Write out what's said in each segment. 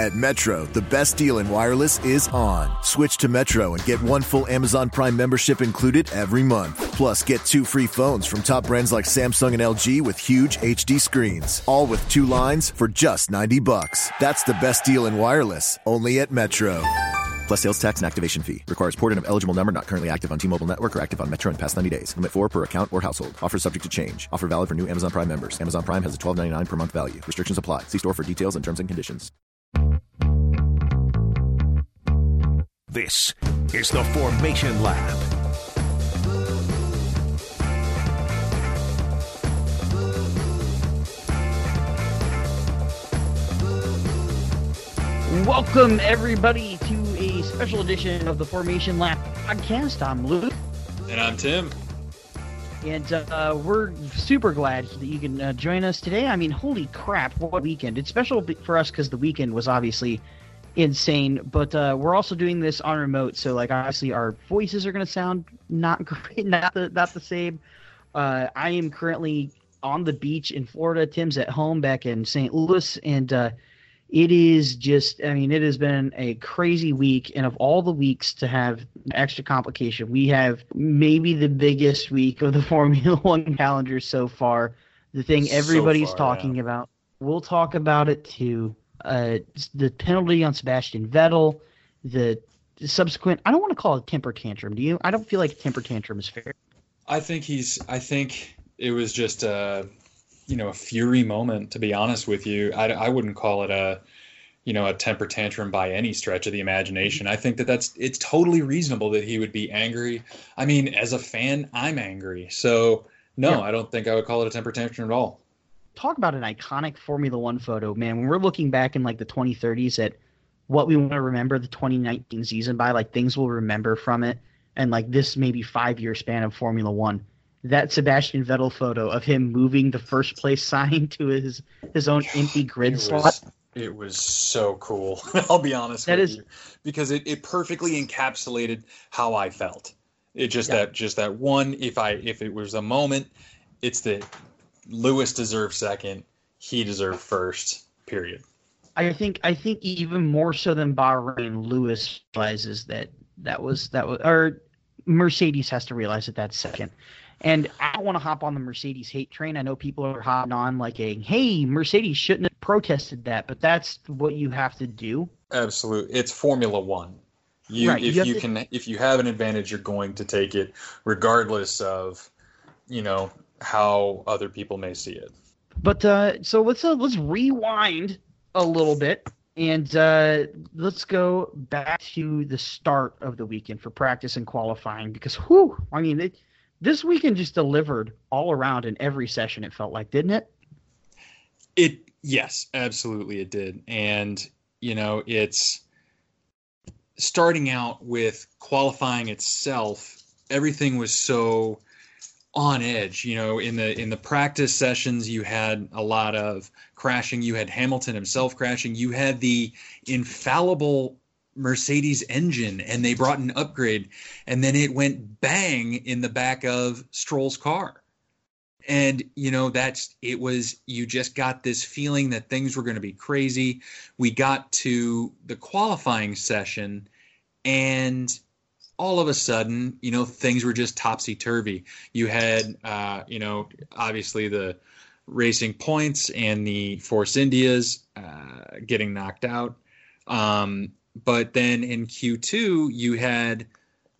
At Metro, the best deal in wireless is on. Switch to Metro and get one full Amazon Prime membership included every month. Plus, get two free phones from top brands like Samsung and LG with huge HD screens, all with two lines for just 90 bucks. That's the best deal in wireless, only at Metro. Plus sales tax and activation fee. Requires porting of eligible number not currently active on T-Mobile network or active on Metro in past 90 days. Limit 4 per account or household. Offer subject to change. Offer valid for new Amazon Prime members. Amazon Prime has a $12.99 per month value. Restrictions apply. See store for details and terms and conditions. This is the Formation Lap. Welcome, everybody, to a special edition of the Formation Lap podcast. I'm Luke. And I'm Tim. And uh, we're super glad that you can uh, join us today. I mean, holy crap, what weekend! It's special for us because the weekend was obviously insane, but uh, we're also doing this on remote, so like obviously our voices are going to sound not great, not the not the same. Uh, I am currently on the beach in Florida. Tim's at home back in St. Louis, and uh, it is just i mean it has been a crazy week and of all the weeks to have extra complication we have maybe the biggest week of the formula one calendar so far the thing everybody's so far, talking yeah. about we'll talk about it too uh, the penalty on sebastian vettel the subsequent i don't want to call it a temper tantrum do you i don't feel like a temper tantrum is fair I think he's. I think it was just a, you know, a fury moment. To be honest with you, I, I wouldn't call it a, you know, a temper tantrum by any stretch of the imagination. I think that that's it's totally reasonable that he would be angry. I mean, as a fan, I'm angry. So no, Yeah. I don't think I would call it a temper tantrum at all. Talk about an iconic Formula One photo, man. When we're looking back in like the 2030s at what we want to remember the 2019 season by, like things we'll remember from it, and like this maybe five year span of Formula One. That Sebastian Vettel photo of him moving the first place sign to his his own empty grid It slot. was, it was so cool. I'll be honest That with is- you, because it, it perfectly encapsulated how I felt. It just Yeah. that just that one. If I if it was a moment, it's that Lewis deserved second. He deserved first. Period. I think I think even more so than Bahrain, Lewis realizes that that was that was or Mercedes has to realize that that's second. And I don't want to hop on the Mercedes hate train. I know people are hopping on like a hey, Mercedes shouldn't have protested that, but that's what you have to do. Absolutely, it's Formula One. You Right, if you you to- can if you have an advantage, you're going to take it, regardless of, you know, how other people may see it. But uh, so let's uh, let's rewind a little bit and uh, let's go back to the start of the weekend for practice and qualifying because whew, I mean it, this weekend just delivered all around in every session. It felt like, didn't it? It yes, absolutely it did. And you know, it's starting out with qualifying itself, everything was so on edge. You know, in the in the practice sessions you had a lot of crashing, you had Hamilton himself crashing, you had the infallible Mercedes engine and they brought an upgrade and then it went bang in the back of Stroll's car. And you know that's it was you just got this feeling that things were going to be crazy. We got to the qualifying session and all of a sudden you know things were just topsy turvy you had uh, you know obviously the racing points and the force indias uh, getting knocked out um, but then in q2 you had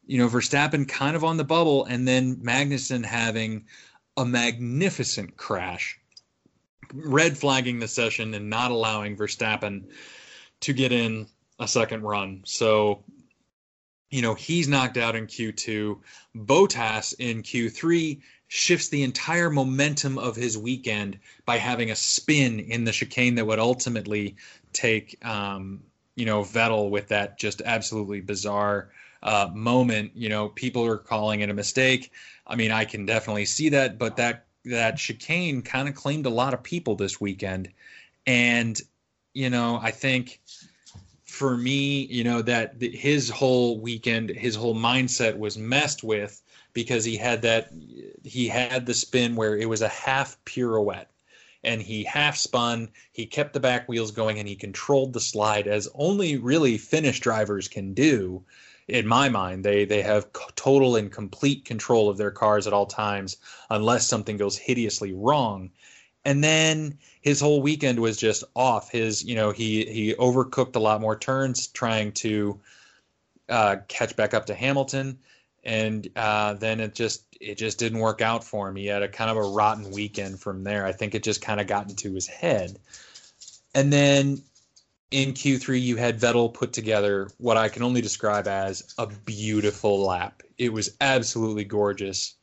you know verstappen kind of on the bubble and then magnussen having a magnificent crash, red flagging the session and not allowing Verstappen to get in a second run. So you know, he's knocked out in Q2. Bottas in Q3 shifts the entire momentum of his weekend by having a spin in the chicane that would ultimately take, um, you know, Vettel with that just absolutely bizarre uh, moment. You know, people are calling it a mistake. I mean, I can definitely see that, but that that chicane kind of claimed a lot of people this weekend, and you know, I think for me, you know, that his whole weekend, his whole mindset was messed with because he had that he had the spin where it was a half pirouette and he half spun he kept the back wheels going and he controlled the slide as only really Finnish drivers can do in my mind. They they have total and complete control of their cars at all times unless something goes hideously wrong and then his whole weekend was just off. His, you know, he he overcooked a lot more turns trying to uh, catch back up to Hamilton, and uh, then it just it just didn't work out for him. He had a kind of a rotten weekend from there. I think it just kind of got into his head, and then in Q3 you had Vettel put together what I can only describe as a beautiful lap. It was absolutely gorgeous,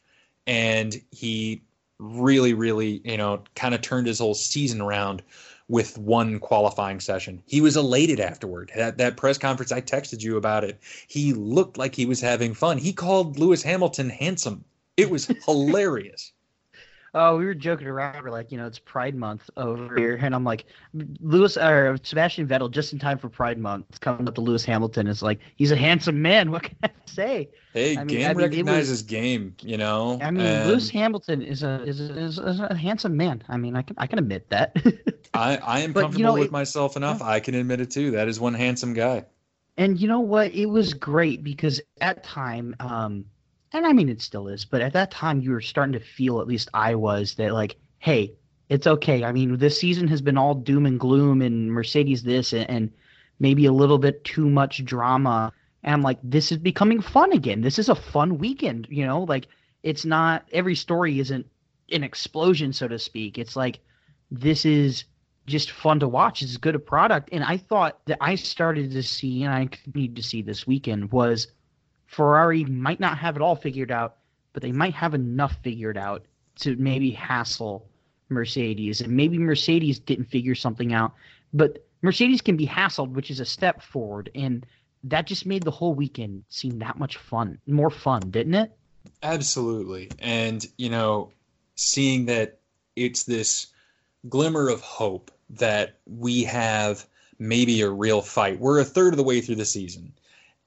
and he really, really, you know, kind of turned his whole season around with one qualifying session. He was elated afterward. That that press conference, I texted you about it. He looked like he was having fun. He called Lewis Hamilton handsome. It was hilarious. Oh, we were joking around. We're like, you know, it's Pride Month over here, and I'm like, Lewis or Sebastian Vettel just in time for Pride Month coming up to Lewis Hamilton is like, he's a handsome man. What can I say? Hey, I mean, game I mean, recognizes was- game. You know. I mean, and Lewis Hamilton is a, is a is a handsome man. I mean, I can I can admit that. I I am But, you comfortable know, with it- myself enough. I can admit it too. That is one handsome guy. and you know what? It was great because at time, um, and I mean it still is, but at that time you were starting to feel, at least I was, that like, hey, it's okay. I mean, this season has been all doom and gloom and Mercedes this and, and maybe a little bit too much drama. And I'm like, this is becoming fun again. This is a fun weekend, you know, like it's not every story isn't an explosion, so to speak. It's like this is just fun to watch. It's as good a product. And I thought that I started to see, and I continued to see this weekend, was Ferrari might not have it all figured out, but they might have enough figured out to maybe hassle Mercedes. And maybe Mercedes didn't figure something out, but Mercedes can be hassled, which is a step forward. And that just made the whole weekend seem that much fun, more fun, didn't it? Absolutely. And, you know, seeing that it's this glimmer of hope that we have maybe a real fight. We're a third of the way through the season.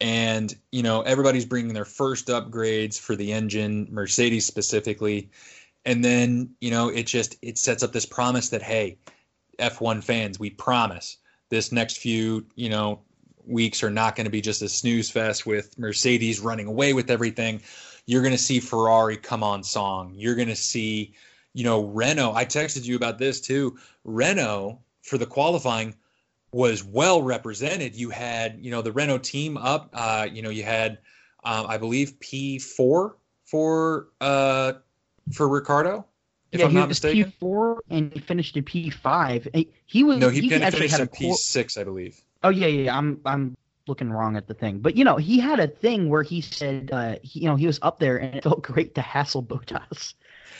And, you know, everybody's bringing their first upgrades for the engine, Mercedes specifically. And then, you know, it just it sets up this promise that hey, F1 fans, we promise this next few, you know, weeks are not going to be just a snooze fest with Mercedes running away with everything. You're going to see Ferrari come on song. You're going to see, you know, Renault. I texted you about this too. Renault for the qualifying was well represented. You had, you know, the Renault team up. Uh, you know, you had, um, I believe, P4 for uh, for Ricciardo, if yeah, I'm he not was mistaken. P4 and he finished in P5. He- He was No, he, he actually finished had a in core- P6, I believe. Oh yeah, yeah. I'm I'm looking wrong at the thing, but you know, he had a thing where he said, uh, he, you know, he was up there and it felt great to hassle Bottas,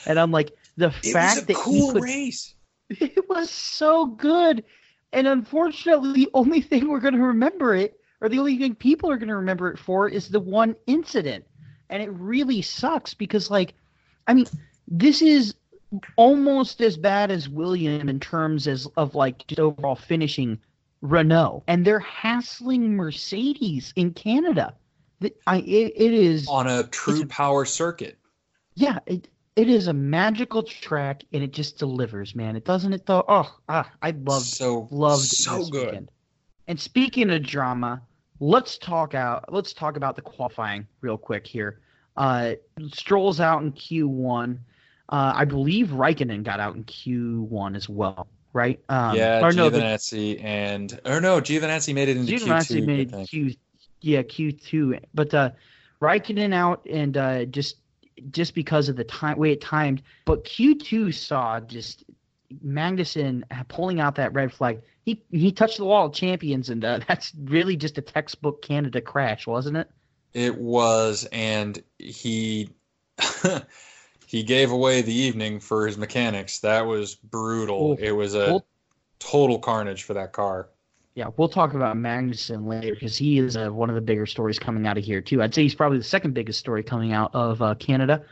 and I'm like, the It fact was a that cool he could, race. it was so good, and unfortunately, the only thing we're going to remember it, or the only thing people are going to remember it for, is the one incident, and it really sucks because, like, I mean, this is almost as bad as William in terms as of like just overall finishing Renault, and they're hassling Mercedes in Canada. That I it, it is on a true power circuit. yeah it it is a magical track and it just delivers, man. It doesn't it though. Oh, ah, I loved so loved so this good. weekend. And speaking of drama, let's talk out. Let's talk about the qualifying real quick here. Uh, Stroll's out in Q1. Uh, I believe Raikkonen got out in Q1 as well, right? Um, yeah, or no, the- Giovinazzi and or no, Giovinazzi made it into Giovinazzi Q2. made Q, yeah, Q two, but uh, Raikkonen out and uh, just just because of the time way it timed. But Q two saw just Magnussen pulling out that red flag. He he touched the wall of champions, and uh, that's really just a textbook Canada crash, wasn't it? It was, and he he gave away the evening for his mechanics. That was brutal. Well, it was a total carnage for that car. Yeah, we'll talk about Magnussen later because he is uh, one of the bigger stories coming out of here too. I'd say he's probably the second biggest story coming out of uh, Canada.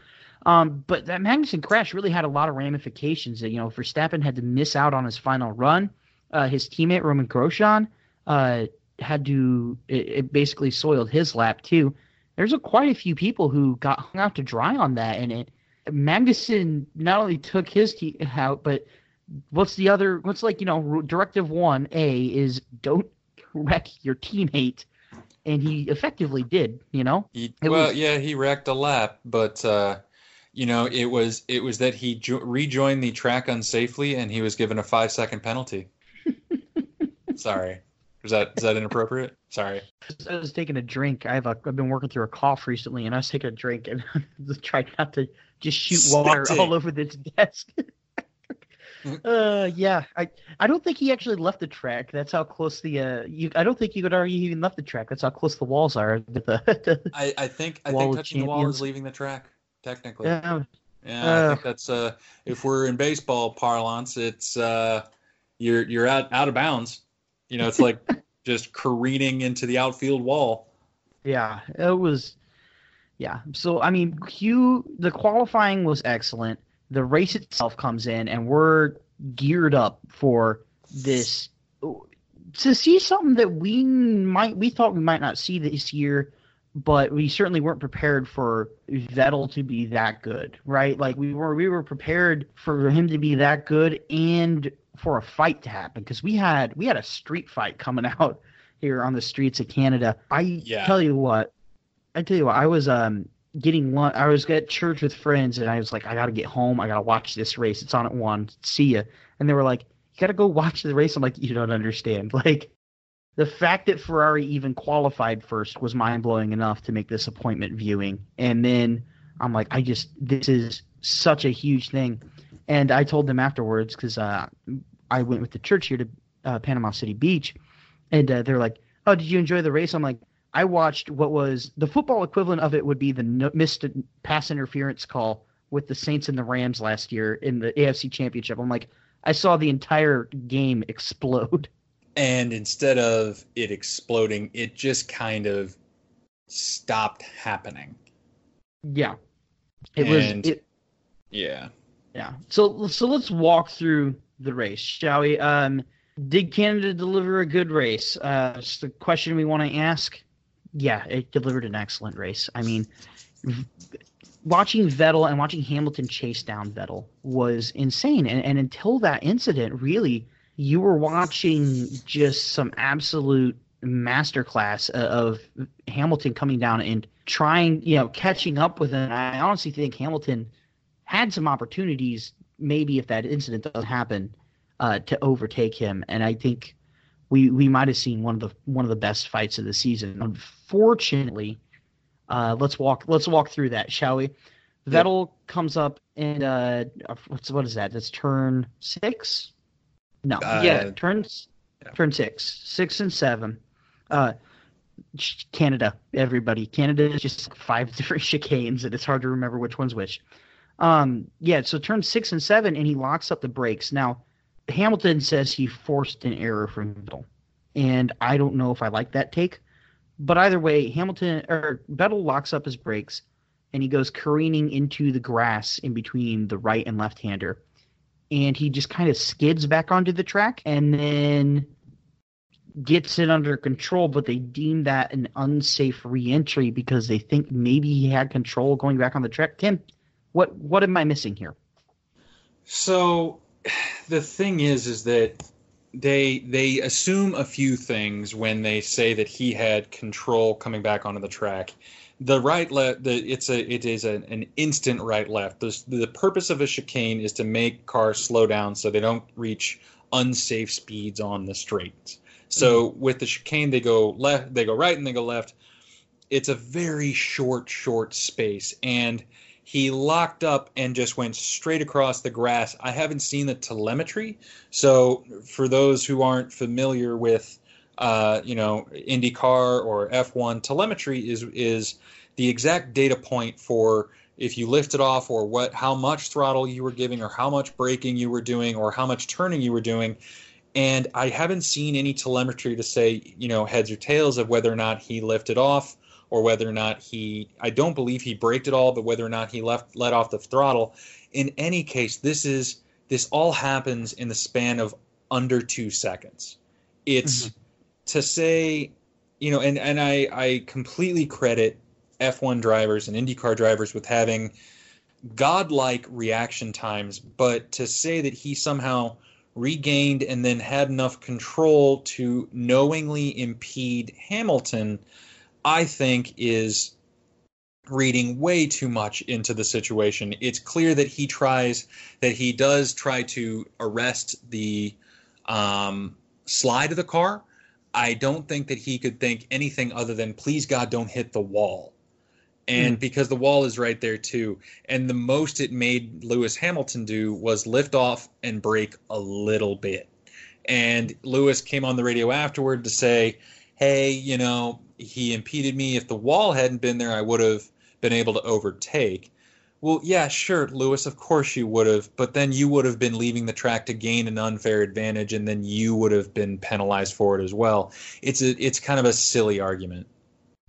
Um, but that Magnussen crash really had a lot of ramifications. That you know, Verstappen had to miss out on his final run. Uh, his teammate Romain Grosjean uh, had to. It, it basically soiled his lap too. There's a, quite a few people who got hung out to dry on that, and it Magnussen not only took his team out, but what's the other? What's like you know, directive one A is don't wreck your teammate, and he effectively did. You know, He, well, was- yeah, he wrecked a lap, but uh, you know, it was it was that he jo- rejoined the track unsafely, and he was given a five second penalty. Sorry, is that is that inappropriate? Sorry. I was taking a drink. I have a, I've been working through a cough recently, and I was taking a drink and tried not to just shoot water all over this desk. uh, yeah, I I don't think he actually left the track. That's how close the uh, you. I don't think you could argue he even left the track. That's how close the walls are. The, I, I think I think touching the wall is leaving the track technically. yeah, Yeah, I think Uh. that's uh if we're in baseball parlance, it's uh you're you're out out of bounds. You know, it's like just careening into the outfield wall. Yeah, it was. Yeah, so I mean, Q. The qualifying was excellent. The race itself comes in, and we're geared up for this to see something that we might we thought we might not see this year, but we certainly weren't prepared for Vettel to be that good, right? Like we were we were prepared for him to be that good and for a fight to happen because we had we had a street fight coming out here on the streets of Canada. I Yeah. tell you what, I tell you what, I was um getting lunch. I was at church with friends, and I was like, I gotta get home. I gotta watch this race. It's on at one. See ya. And they were like, You gotta go watch the race. I'm like, You don't understand. Like, the fact that Ferrari even qualified first was mind blowing enough to make this appointment viewing. And then I'm like, I just this is such a huge thing. And I told them afterwards because uh, I went with the church here to uh, Panama City Beach, and uh, they're like, "Oh, did you enjoy the race?" I'm like, "I watched what was the football equivalent of it would be the no, missed pass interference call with the Saints and the Rams last year in the AFC Championship." I'm like, I saw the entire game explode. And instead of it exploding, it just kind of stopped happening. Yeah, it And- was. It, Yeah. Yeah. So so let's walk through the race, shall we? Um, did Canada deliver a good race? Uh, it's the question we want to ask. Yeah, it delivered an excellent race. I mean, watching Vettel and watching Hamilton chase down Vettel was insane. And, and until that incident, really, you were watching just some absolute masterclass of Hamilton coming down and trying, you know, catching up with him. I honestly think Hamilton had some opportunities, maybe if that incident doesn't happen, uh, to overtake him. And I think we we might have seen one of the one of the best fights of the season. Unfortunately, uh, let's walk let's walk through that, shall we? Vettel comes up and uh, what's what is that? That's turn six. No, Uh, yeah, turns yeah. turn six, six and seven. Uh, Canada, everybody. Canada is just five different chicanes, and it's hard to remember which one's which. Um, yeah, so turn six and seven, and he locks up the brakes. Now, Hamilton says he forced an error from Vettel, and I don't know if I like that take. But either way, Hamilton or Vettel locks up his brakes, and he goes careening into the grass in between the right and left hander, and he just kind of skids back onto the track, and then gets it under control. But they deem that an unsafe reentry because they think maybe he had control going back on the track. Tim, what what am I missing here? So the thing is is that they they assume a few things when they say that he had control coming back onto the track. The right left the it's a it is an, an instant right left. The the purpose of a chicane is to make cars slow down so they don't reach unsafe speeds on the straight. So mm-hmm. with the chicane they go left they go right and they go left. It's a very short short space and he locked up and just went straight across the grass. I haven't seen the telemetry, so for those who aren't familiar with uh, you know, IndyCar or F1, telemetry is is the exact data point for if you lifted off or what how much throttle you were giving or how much braking you were doing or how much turning you were doing and i haven't seen any telemetry to say you know heads or tails of whether or not he lifted off or whether or not he i don't believe he braked at all but whether or not he left let off the throttle in any case this is this all happens in the span of under two seconds it's mm-hmm. to say you know and and i i completely credit F1 drivers and IndyCar drivers with having godlike reaction times, but to say that he somehow regained and then had enough control to knowingly impede Hamilton, I think is reading way too much into the situation. It's clear that he tries, that he does try to arrest the um, slide of the car. I don't think that he could think anything other than, please God, don't hit the wall and mm. because the wall is right there too. And the most it made Lewis Hamilton do was lift off and brake a little bit. And Lewis came on the radio afterward to say, "Hey, you know, he impeded me. If the wall hadn't been there, I would have been able to overtake." Well, yeah, sure, Lewis, of course you would have, but then you would have been leaving the track to gain an unfair advantage and then you would have been penalized for it as well. It's a it's kind of a silly argument.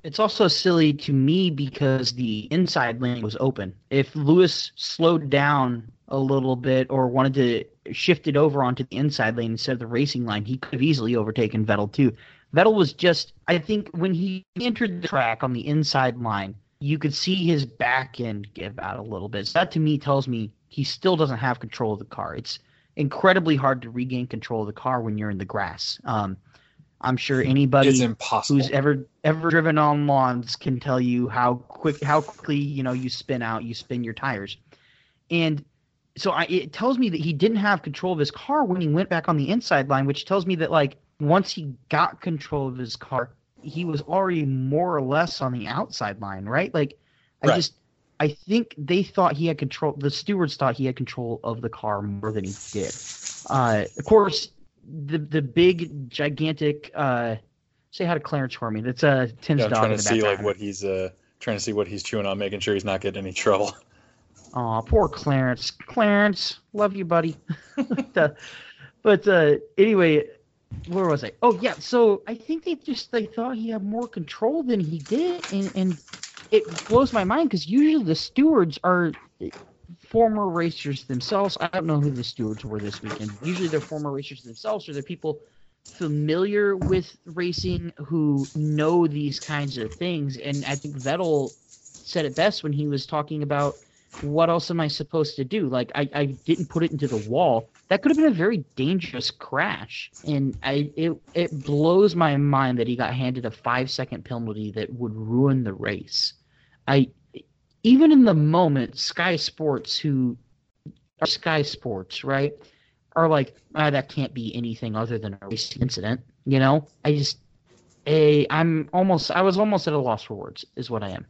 It's also silly to me because the inside lane was open. If Lewis slowed down a little bit or wanted to shift it over onto the inside lane instead of the racing line, he could have easily overtaken Vettel too. Vettel was just, I think, when he entered the track on the inside line, you could see his back end give out a little bit. So that to me tells me he still doesn't have control of the car. It's incredibly hard to regain control of the car when you're in the grass. Um, I'm sure anybody who's ever ever driven on lawns can tell you how quick how quickly you know you spin out, you spin your tires, and so I, it tells me that he didn't have control of his car when he went back on the inside line, which tells me that like once he got control of his car, he was already more or less on the outside line, right? Like I right. just I think they thought he had control. The stewards thought he had control of the car more than he did. Uh, of course, the the big gigantic uh say hi to Clarence for me. That's uh Tim's yeah, I'm dog. trying to see like what he's uh trying to see what he's chewing on, making sure he's not getting any trouble. Oh, poor Clarence. Clarence, love you, buddy. but, but uh, anyway, where was I? Oh yeah, so I think they just they thought he had more control than he did, and and it blows my mind because usually the stewards are former racers themselves. I don't know who the stewards were this weekend. Usually they're former racers themselves or they're people familiar with racing who know these kinds of things. And I think Vettel said it best when he was talking about what else am I supposed to do? Like I, I didn't put it into the wall. That could have been a very dangerous crash. And I it it blows my mind that he got handed a five second penalty that would ruin the race. I even in the moment, Sky Sports, who are Sky Sports, right, are like, ah, that can't be anything other than a race incident. You know, I just, a, I'm almost, I was almost at a loss for words, is what I am.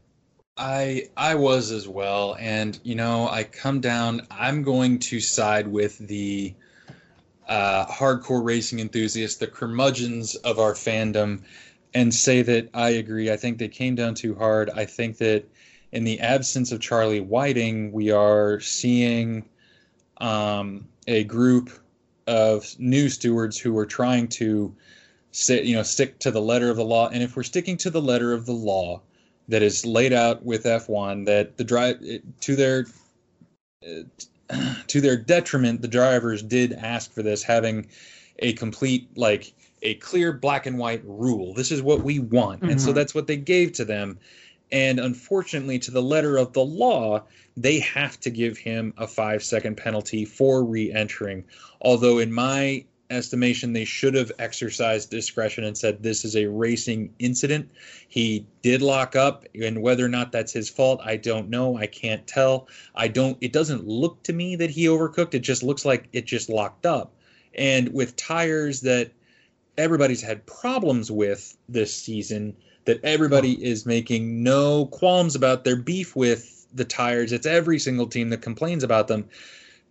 I I was as well, and you know, I come down. I'm going to side with the uh, hardcore racing enthusiasts, the curmudgeons of our fandom, and say that I agree. I think they came down too hard. I think that in the absence of Charlie Whiting, we are seeing um, a group of new stewards who are trying to sit, you know, stick to the letter of the law. And if we're sticking to the letter of the law that is laid out with F1, that the drive to their to their detriment, the drivers did ask for this, having a complete like a clear black and white rule. This is what we want, mm-hmm. and so mm-hmm. that's what they gave to them. And unfortunately, to the letter of the law, they have to give him a five second penalty for re entering. Although, in my estimation, they should have exercised discretion and said this is a racing incident. He did lock up, and whether or not that's his fault, I don't know. I can't tell. I don't, it doesn't look to me that he overcooked. It just looks like it just locked up. And with tires that everybody's had problems with this season, that everybody is making no qualms about their beef with the tires. It's every single team that complains about them.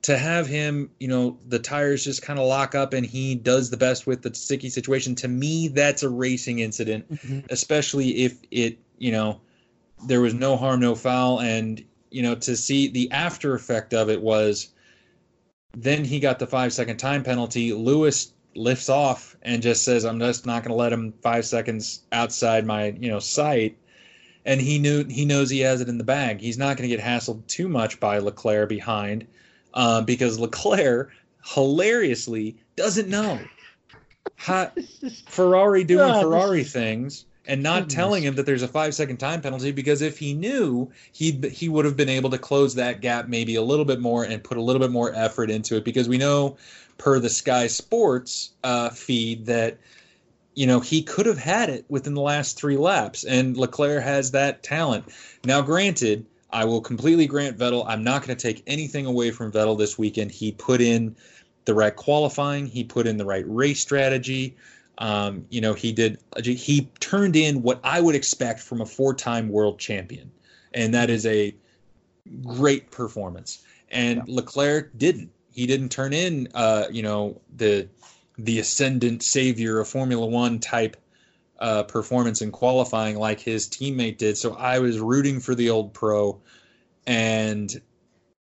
To have him, you know, the tires just kind of lock up and he does the best with the sticky situation, to me, that's a racing incident, mm-hmm. especially if it, you know, there was no harm, no foul. And, you know, to see the after effect of it was then he got the five second time penalty. Lewis lifts off and just says, I'm just not going to let him five seconds outside my, you know, sight. And he knew he knows he has it in the bag. He's not going to get hassled too much by Leclerc behind uh, because Leclerc hilariously doesn't know how Ferrari doing Ferrari things and not Goodness. telling him that there's a five second time penalty because if he knew he he would have been able to close that gap maybe a little bit more and put a little bit more effort into it because we know per the Sky Sports uh, feed that you know he could have had it within the last three laps and Leclerc has that talent now granted I will completely grant Vettel. I'm not going to take anything away from Vettel this weekend. He put in the right qualifying. He put in the right race strategy. Um, you know, he did. He turned in what I would expect from a four-time world champion, and that is a great performance. And yeah. Leclerc didn't. He didn't turn in. Uh, you know, the the ascendant savior of Formula One type uh, performance in qualifying like his teammate did. So I was rooting for the old pro, and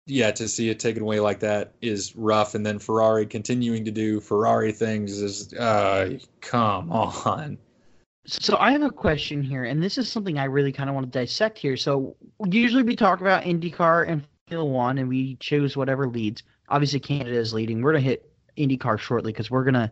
yeah, to see it taken away like that is rough. And then Ferrari continuing to do Ferrari things is uh, come on. So I have a question here, and this is something I really kind of want to dissect here. So usually we talk about IndyCar and Formula One, and we choose whatever leads. Obviously, Canada is leading. We're gonna hit IndyCar shortly because we're gonna,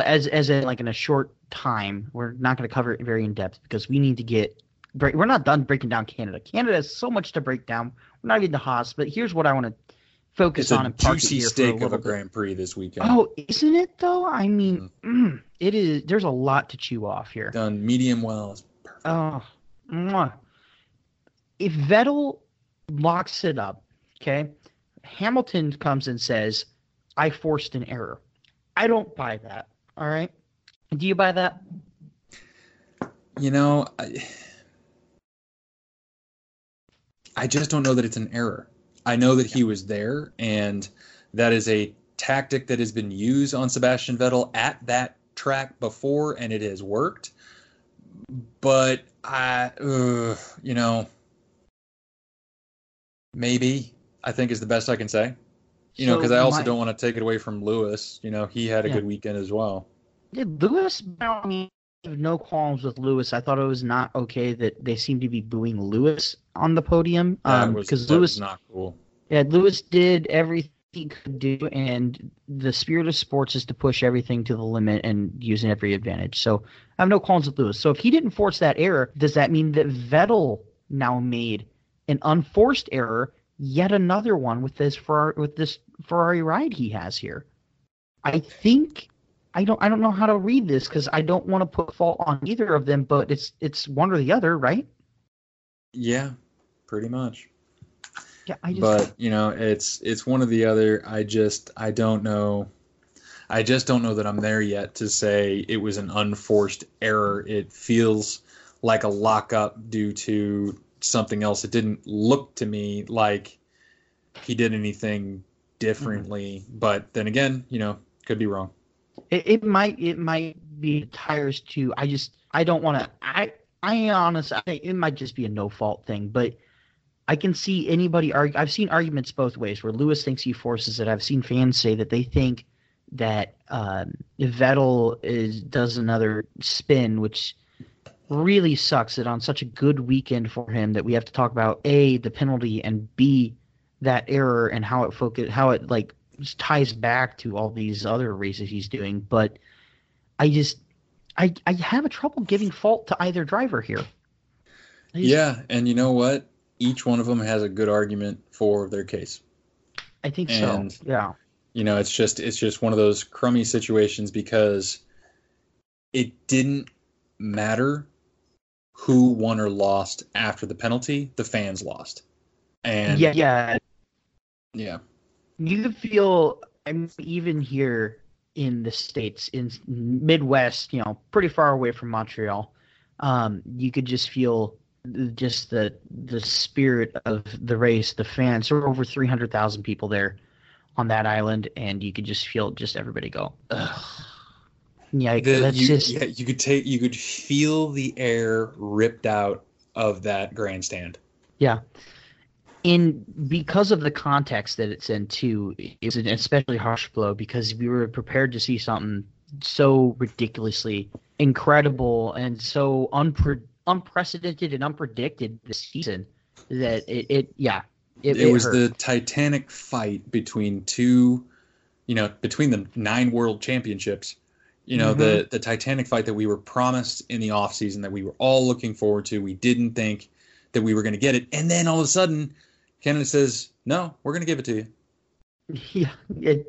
as as in like in a short time. We're not going to cover it very in depth because we need to get. We're not done breaking down Canada. Canada has so much to break down. We're not even the Haas, but here's what I want to focus it's on. It's a juicy steak a of a Grand Prix this weekend. Oh, isn't it though? I mean, mm. Mm, it is. There's a lot to chew off here. Done medium well. Is perfect. Oh, mwah. if Vettel locks it up, okay, Hamilton comes and says, "I forced an error." I don't buy that. All right. Do you buy that? You know, I, I just don't know that it's an error. I know that he was there, and that is a tactic that has been used on Sebastian Vettel at that track before, and it has worked. But I, uh, you know, maybe I think is the best I can say. You so know, because I also my, don't want to take it away from Lewis. You know, he had a yeah. good weekend as well. Did Lewis? I mean, no qualms with Lewis. I thought it was not okay that they seemed to be booing Lewis on the podium because um, Lewis not cool. Yeah, Lewis did everything he could do, and the spirit of sports is to push everything to the limit and using every advantage. So I have no qualms with Lewis. So if he didn't force that error, does that mean that Vettel now made an unforced error, yet another one with this Ferrari, with this Ferrari ride he has here? I think I don't I don't know how to read this because I don't want to put fault on either of them, but it's it's one or the other, right? Yeah, pretty much. Yeah, I just, but you know, it's it's one or the other. I just I don't know. I just don't know that I'm there yet to say it was an unforced error. It feels like a lockup due to something else. It didn't look to me like he did anything differently. Mm-hmm. But then again, you know, could be wrong. It, it might it might be tires too. I just I don't want to. I I honestly I it might just be a no fault thing, but I can see anybody argue. I've seen arguments both ways where Lewis thinks he forces it. I've seen fans say that they think that um, Vettel is does another spin, which really sucks that on such a good weekend for him that we have to talk about a the penalty and b that error and how it focus how it like ties back to all these other races he's doing, but I just I I have a trouble giving fault to either driver here. Yeah, and you know what? Each one of them has a good argument for their case. I think and, so. Yeah. You know, it's just it's just one of those crummy situations because it didn't matter who won or lost after the penalty, the fans lost. And yeah, yeah. Yeah you feel I'm even here in the states in Midwest, you know, pretty far away from Montreal. Um, you could just feel just the the spirit of the race, the fans. There were over three hundred thousand people there on that island, and you could just feel just everybody go, Ugh. Yeah, The- that's you, just yeah, you could take you could feel the air ripped out of that grandstand. Yeah. In because of the context that it's in too, it's an especially harsh blow because we were prepared to see something so ridiculously incredible and so unpre- unprecedented and unpredicted this season that it, it yeah It, it, it was hurt. the titanic fight between two, you know, between the nine world championships. You know, the Mm-hmm. the titanic fight that we were promised in the offseason that we were all looking forward to. We didn't think that we were going to get it, and then all of a sudden, Canada says, "No, we're going to give it to you." yeah it,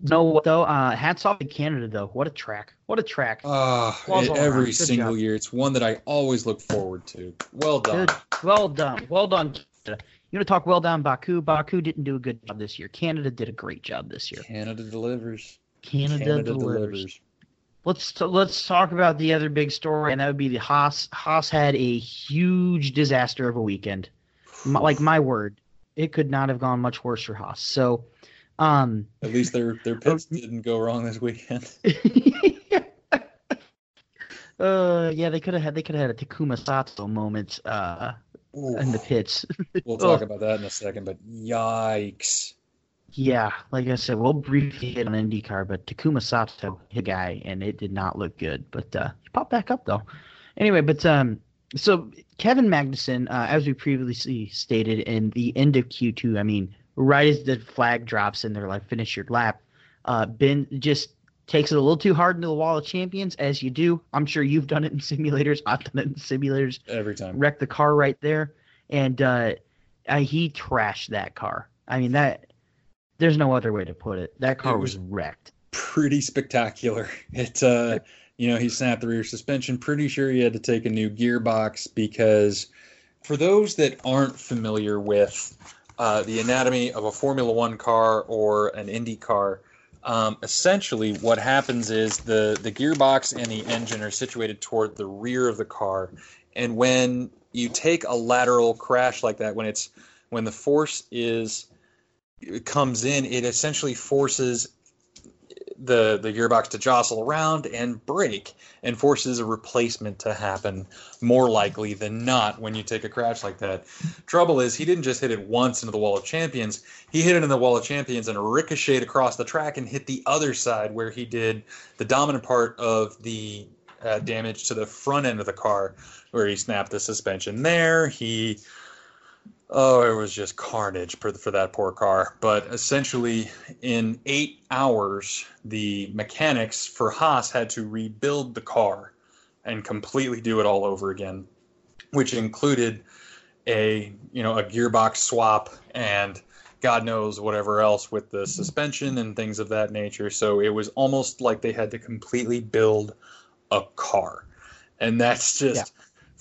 no though uh hats off to Canada though what a track what a track Uh, every single job. year, it's one that I always look forward to. Well done. Good. Well done. Well done, Canada. You want to talk well done, Baku? Baku didn't do a good job this year. Canada did a great job this year. Canada delivers. Canada, Canada delivers. delivers. Let's let's talk about the other big story, and that would be the Haas. Haas had a huge disaster of a weekend. My, like my word, it could not have gone much worse for Haas. So, um, At least their their picks didn't go wrong this weekend. uh, yeah, they could have had they could have had a Takuma Sato moment uh Ooh, in the pits. we'll talk about that in a second, but yikes. Yeah, like I said, we'll briefly hit on IndyCar, but Takuma Sato hit guy, and it did not look good. But uh, he popped back up though. Anyway, but um, so Kevin Magnussen, uh, as we previously stated, in the end of Q2, I mean, right as the flag drops and they're like, "Finish your lap," uh, Ben just takes it a little too hard into the wall of champions, as you do. I'm sure you've done it in simulators. I've done it in simulators Every time. wrecked the car right there, and uh, uh, he trashed that car. I mean that. There's no other way to put it. That car It was, was- wrecked. Pretty spectacular. It uh you know, he snapped the rear suspension. Pretty sure he had to take a new gearbox because for those that aren't familiar with uh, the anatomy of a Formula One car or an Indy car, um, essentially what happens is the, the gearbox and the engine are situated toward the rear of the car. And when you take a lateral crash like that, when it's when the force is comes in, it essentially forces the the gearbox to jostle around and break and forces a replacement to happen more likely than not when you take a crash like that. Trouble is he didn't just hit it once into the wall of champions. He hit it in the wall of champions and ricocheted across the track and hit the other side where he did the dominant part of the uh, damage to the front end of the car where he snapped the suspension there. He Oh, it was just carnage for, for that poor car. But essentially, in eight hours, the mechanics for Haas had to rebuild the car and completely do it all over again, which included a you know a gearbox swap and God knows whatever else with the suspension and things of that nature. So it was almost like they had to completely build a car, and that's just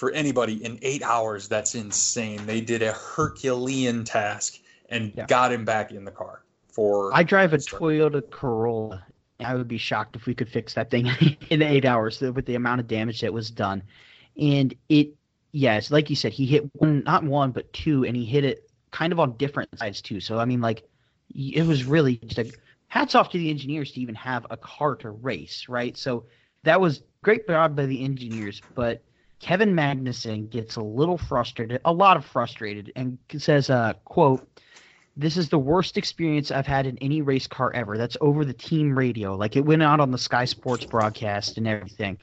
for anybody in eight hours. That's insane. They did a Herculean task and Yeah. got him back in the car for. I drive a. Toyota Corolla. I would be shocked if we could fix that thing in eight hours with the amount of damage that was done. And it, yes, like you said, he hit one, not one, but two, and he hit it kind of on different sides too. So I mean, like, it was really just a hats off to the engineers to even have a car to race, right? So that was great job by the engineers, but Kevin Magnussen gets a little frustrated, a lot of frustrated, and says, uh, quote, this is the worst experience I've had in any race car ever. That's over the team radio. Like it went out on the Sky Sports broadcast and everything.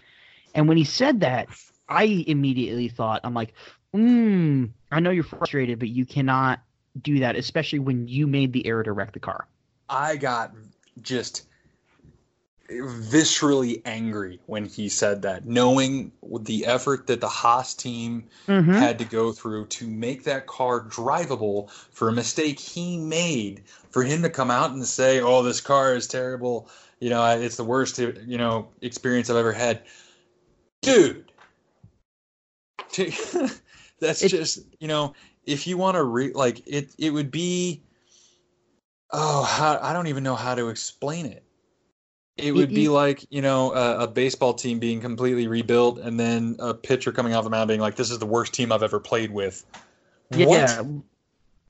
And when he said that, I immediately thought, I'm like, hmm, I know you're frustrated, but you cannot do that, especially when you made the error to wreck the car. I got just viscerally angry when he said that, knowing the effort that the Haas team Mm-hmm. had to go through to make that car drivable for a mistake he made for him to come out and say oh this car is terrible. You know it's the worst you know experience i've ever had. Dude. That's It- just you know if you want to re like it it would be oh how, i don't even know how to explain it it would be like you know a, a baseball team being completely rebuilt and then a pitcher coming off the mound being like this is the worst team i've ever played with Yeah, What?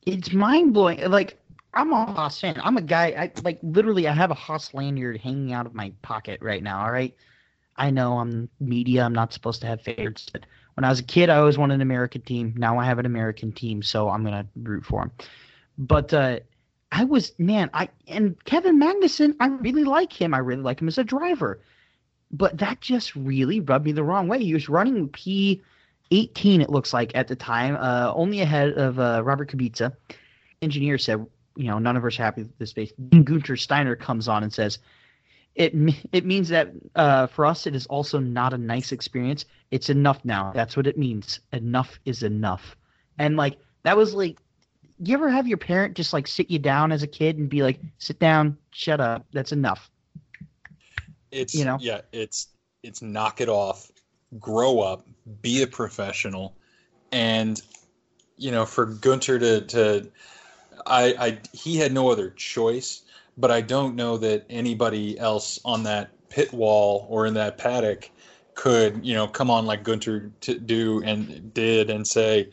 It's mind blowing. Like I'm a Haas fan. I'm a guy. I like literally. I have a Haas lanyard hanging out of my pocket right now. All right. I know I'm media. I'm not supposed to have favorites, but when I was a kid, I always wanted an American team. Now I have an American team, so I'm gonna root for him. But uh, I was man. I and Kevin Magnussen. I really like him. I really like him as a driver. But that just really rubbed me the wrong way. He was running P. 18, it looks like at the time, uh, only ahead of uh, Robert Kubica. Engineer said, you know, none of us are happy with this space. Guenther Steiner comes on and says, it it means that uh, for us it is also not a nice experience. It's enough now. That's what it means. Enough is enough. And like that was like, you ever have your parent just like sit you down as a kid and be like, sit down, shut up. That's enough. It's you know, yeah, it's it's knock it off, grow up, be a professional, and you know, for Guenther to to I, I he had no other choice, but I don't know that anybody else on that pit wall or in that paddock could, you know, come on like Guenther to do and did and say,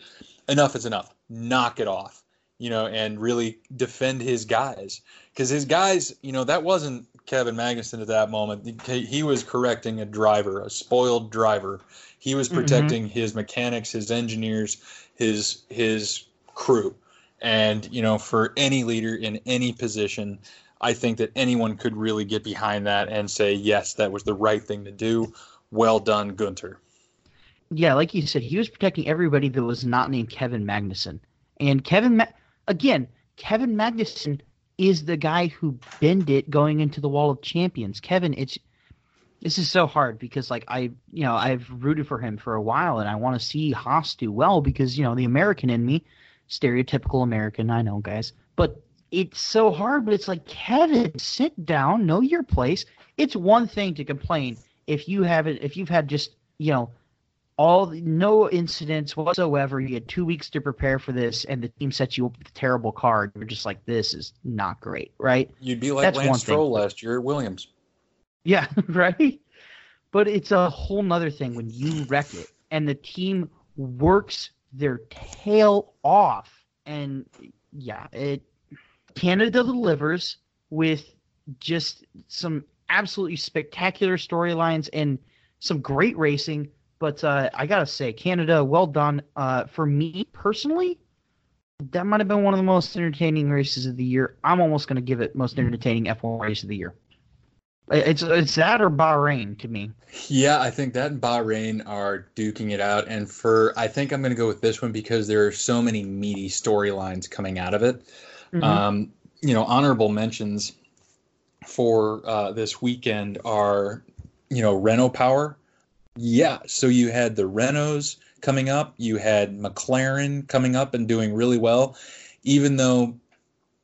enough is enough, knock it off, you know, and really defend his guys. Because his guys, you know, that wasn't Kevin Magnussen at that moment. He was correcting a driver, a spoiled driver. He was mm-hmm. protecting mm-hmm. his mechanics, his engineers, his his crew. And, you know, for any leader in any position, I think that anyone could really get behind that and say, yes, that was the right thing to do. Well done, Guenther. Yeah, like you said, he was protecting everybody that was not named Kevin Magnussen. And Kevin, Ma- again, Kevin Magnussen is the guy who bend it going into the Wall of Champions. Kevin, it's this is so hard because like I, you know, I've rooted for him for a while, and I want to see Haas do well because you know the American in me stereotypical American. I know, guys, but it's so hard. But it's like Kevin, sit down, know your place. It's one thing to complain if you haven't, if you've had just you know all no incidents whatsoever. You had two weeks to prepare for this, and the team sets you up with a terrible card. You're just like, this is not great, right? You'd be like That's Lance Stroll last year at Williams. Yeah, right. But it's a whole nother thing when you wreck it, and the team works their tail off. And yeah, it Canada delivers with just some absolutely spectacular storylines and some great racing. But uh, I gotta say, Canada, well done. Uh, for me personally, that might have been one of the most entertaining races of the year. I'm almost gonna give it most entertaining F1 race of the year. It's it's that or Bahrain to me. Yeah, I think that and Bahrain are duking it out, and for I think I'm going to go with this one because there are so many meaty storylines coming out of it. Mm-hmm. Um, you know, honorable mentions for uh, this weekend are you know Renault Power. Yeah, so you had the Renaults coming up, you had McLaren coming up and doing really well, even though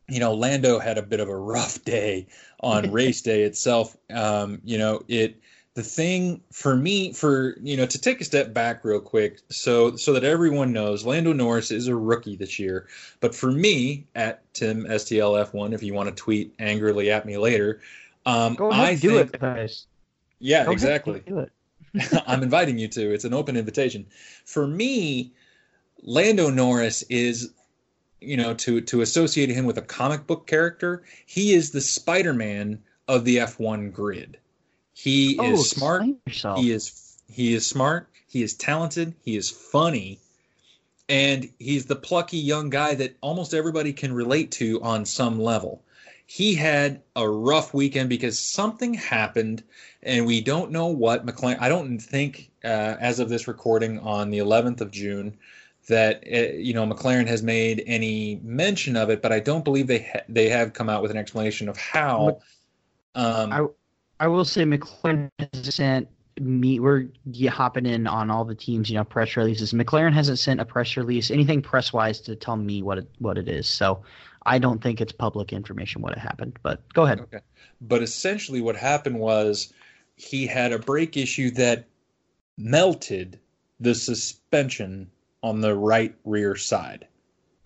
you know Lando had a bit of a rough day on race day itself. Um, you know, it the thing for me for you know to take a step back real quick so so that everyone knows Lando Norris is a rookie this year but for me at Tim STLF1 if you want to tweet angrily at me later um Go ahead, I do think, it guys. Yeah Go exactly. do it I'm inviting you to it's an open invitation for me Lando Norris is you know, to to associate him with a comic book character, he is the Spider-Man of the F1 grid. He oh, is smart. He is he is smart. He is talented. He is funny, and he's the plucky young guy that almost everybody can relate to on some level. He had a rough weekend because something happened, and we don't know what. McLaren. I don't think, uh, as of this recording on the 11th of June, that uh, you know McLaren has made any mention of it, but I don't believe they ha- they have come out with an explanation of how. Um, I I will say McLaren has sent me. We're hopping in on all the teams, you know, press releases. McLaren hasn't sent a press release, anything press wise, to tell me what it what it is. So I don't think it's public information what happened. But go ahead. Okay, but essentially what happened was he had a brake issue that melted the suspension on the right rear side.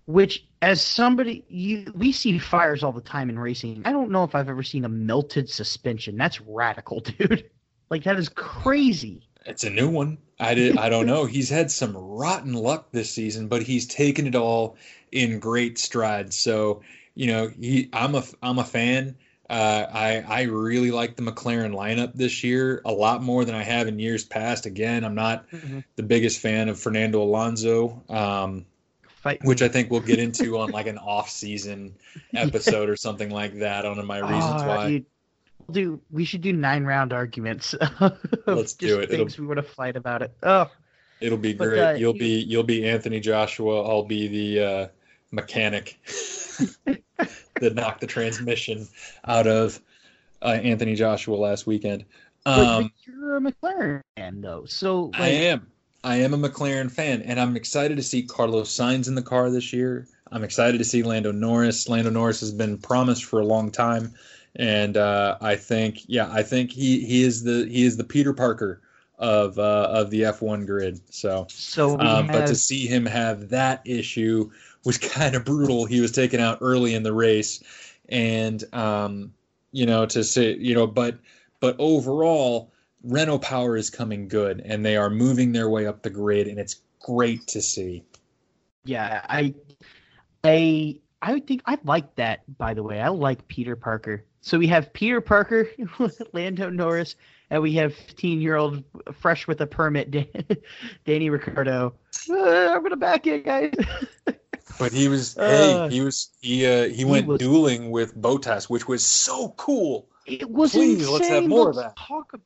Which, as somebody, you we see fires all the time in racing. I don't know if I've ever seen a melted suspension. That's radical, dude. Like that is crazy. It's a new one. I did. I don't know. He's had some rotten luck this season, but he's taken it all in great strides. So you know, he I'm a I'm a fan. Uh, I I really like the McLaren lineup this year a lot more than I have in years past. Again, I'm not mm-hmm. the biggest fan of Fernando Alonso, um, which I think we'll get into on like an off-season episode or something like that. On my reasons oh, why. Dude, do we should do nine round arguments. Let's do it. Things It'll, we want to fight about it. Oh, it'll be great. uh, you'll be you'll be Anthony Joshua. I'll be the uh, mechanic that knocked the transmission out of uh, Anthony Joshua last weekend. Um, but you're a McLaren fan, though, so like... I am. I am a McLaren fan, and I'm excited to see Carlos Sainz in the car this year. I'm excited to see Lando Norris. Lando Norris has been promised for a long time, and uh, I think, yeah, I think he he is the he is the Peter Parker of uh, of the F1 grid. So, so um, have... but to see him have that issue was kind of brutal. He was taken out early in the race, and um, you know to say you know, but but overall, Renault Power is coming good, and they are moving their way up the grid, and it's great to see. Yeah, I, I, I would think I like that. By the way, I like Peter Parker. So we have Peter Parker, Lando Norris, and we have 15 year old fresh with a permit, Danny Ricciardo. Uh, I'm gonna back it, guys. But he was uh, hey, he was he uh, he, he went was, dueling with Bottas, which was so cool. It was Please, insane. let's have more let's of that. Talk,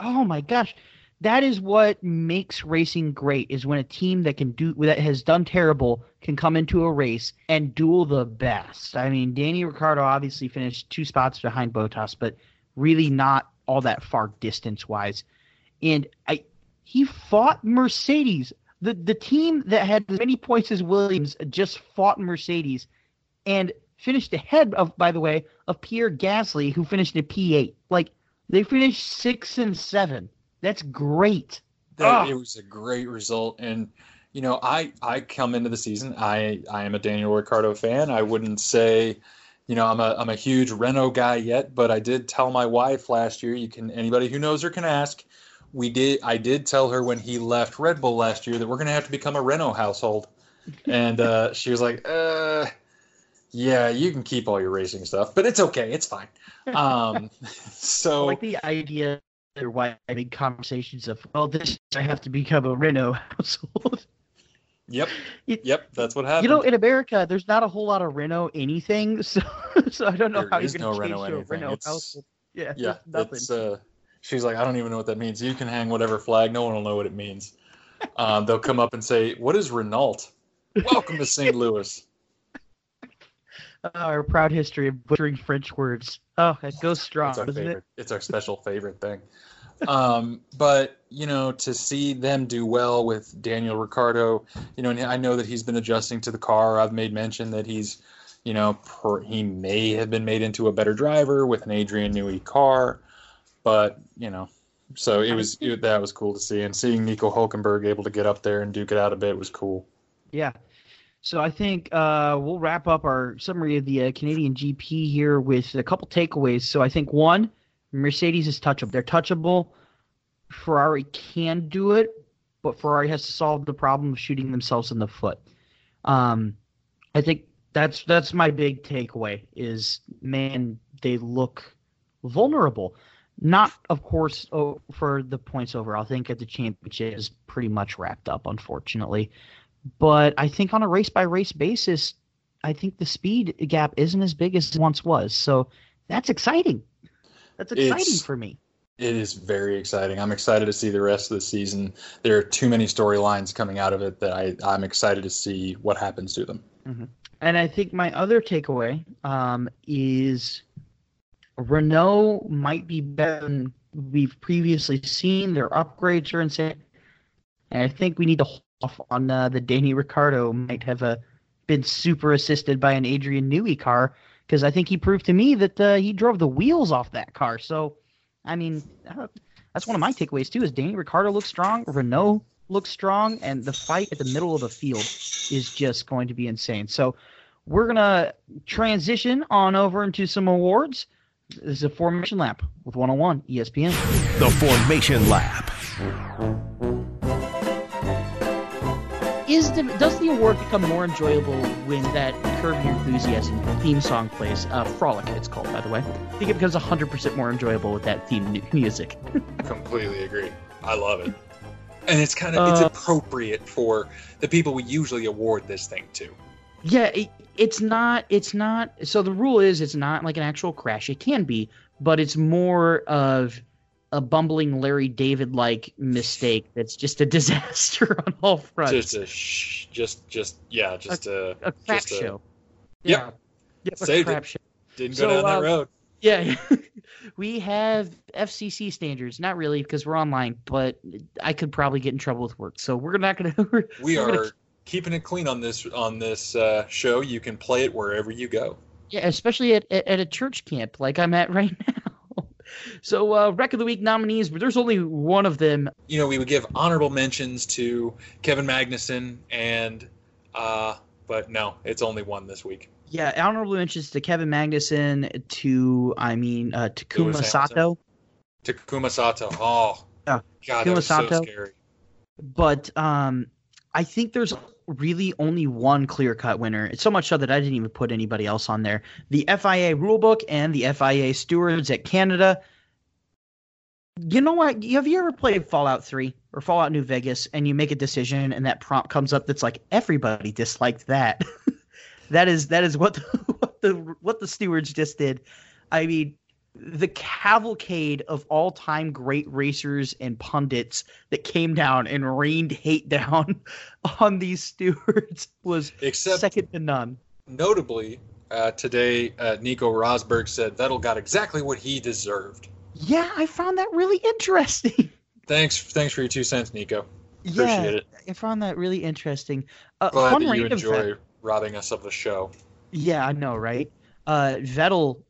oh my gosh. That is what makes racing great is when a team that can do that has done terrible can come into a race and duel the best. I mean, Danny Ricciardo obviously finished two spots behind Bottas, but really not all that far distance wise. And I he fought Mercedes the the team that had as many points as Williams just fought Mercedes and finished ahead of, by the way, of Pierre Gasly, who finished in P8. Like they finished six and seven. That's great. That, it was a great result, and you know, I I come into the season. I I am a Daniel Ricciardo fan. I wouldn't say. You know, I'm a I'm a huge Renault guy yet, but I did tell my wife last year. You can anybody who knows her can ask we did I did tell her when he left Red Bull last year that we're gonna have to become a Renault household, and uh, she was like, uh, "Yeah, you can keep all your racing stuff, but it's okay, it's fine." Um, so I like the idea or why having conversations of, "Well, this I have to become a Renault household." Yep. yep, that's what happened. You know, in America, there's not a whole lot of Reno anything, so so I don't know there how you're going to no change to a Renault it's, household. Yeah, yeah, it's uh, She's like, I don't even know what that means. You can hang whatever flag. No one will know what it means. Um, they'll come up and say, "What is Renault?" Welcome to St. Louis. Uh, our proud history of butchering French words. Oh, it goes strong, it's our favorite. It? It's our special favorite thing. Um, but you know, to see them do well with Daniel Ricciardo, you know, and I know that he's been adjusting to the car. I've made mention that he's, you know, per, he may have been made into a better driver with an Adrian Newey car but you know, so it was it, that was cool to see, and seeing Nico Hulkenberg able to get up there and duke it out a bit was cool. Yeah. So I think uh, we'll wrap up our summary of the uh, Canadian GP here with a couple takeaways. So I think one, Mercedes is touchable. They're touchable. Ferrari can do it, but Ferrari has to solve the problem of shooting themselves in the foot. Um, I think that's that's my big takeaway. Is man, they look vulnerable. Not, of course, oh, for the points overall. I think at the championship is pretty much wrapped up, unfortunately. But I think on a race by race basis, I think the speed gap isn't as big as it once was. So that's exciting. That's exciting it's, for me. It is very exciting. I'm excited to see the rest of the season. There are too many storylines coming out of it that I, I'm excited to see what happens to them. Mm-hmm. And I think my other takeaway um, is Renault might be better than we've previously seen. Their upgrades are insane. And I think we need to hold off on uh, the Danny Ricciardo might have uh, been super assisted by an Adrian Newey car because I think he proved to me that uh, he drove the wheels off that car. So, I mean, that's one of my takeaways too. Is Danny Ricciardo looks strong, Renault looks strong, and the fight at the middle of the field is just going to be insane. So, we're gonna transition on over into some awards. This is a Formation Lap with 101 ESPN. The Formation Lap. In does the award become more enjoyable when that Curb Your Enthusiasm theme song plays? Uh, Frolic, it's called, by the way. I think it becomes 100% more enjoyable with that theme mu- music. Completely agree. I love it. And it's kind of it's Uh, appropriate for the people we usually award this thing to. Yeah, it, it's not. It's not. So the rule is, it's not like an actual crash. It can be, but it's more of a bumbling Larry David like mistake that's just a disaster on all fronts. Just a sh- just just yeah, just a, a crap just a- show. Yep. Yeah, Yep, a Saved it. crap show. Didn't So, go down that um, road. Yeah, we have FCC standards. Not really because we're online, but I could probably get in trouble with work. So we're not going to. We we're are gonna- keeping it clean on this on this uh, show. You can play it wherever you go. Yeah, especially at, at, at a church camp like I'm at right now. So, uh, Wreck of the Week nominees, but there's only one of them. You know, we would give honorable mentions to Kevin Magnussen and uh but no, it's only one this week. Yeah, honorable mentions to Kevin Magnussen, to, I mean, uh, Takuma Sato. Takuma Sato. Oh, Yeah, God, Takuma that was Sato. so scary. But um, I think there's really only one clear cut winner. It's so much so that I didn't even put anybody else on there. The FIA rulebook and the FIA stewards at Canada. You know what? Have you ever played Fallout 3 or Fallout New Vegas and you make a decision and that prompt comes up that's like everybody disliked that? that is that is what the, what the what the stewards just did. I mean, the cavalcade of all-time great racers and pundits that came down and rained hate down on these stewards was Except second to none. notably, uh, today uh, Nico Rosberg said Vettel got exactly what he deserved. Yeah, I found that really interesting. Thanks, thanks for your two cents, Nico. yeah, Appreciate it. I found that really interesting. Uh, Glad that you enjoy robbing us of the show. Yeah, I know, right? Uh, Vettel,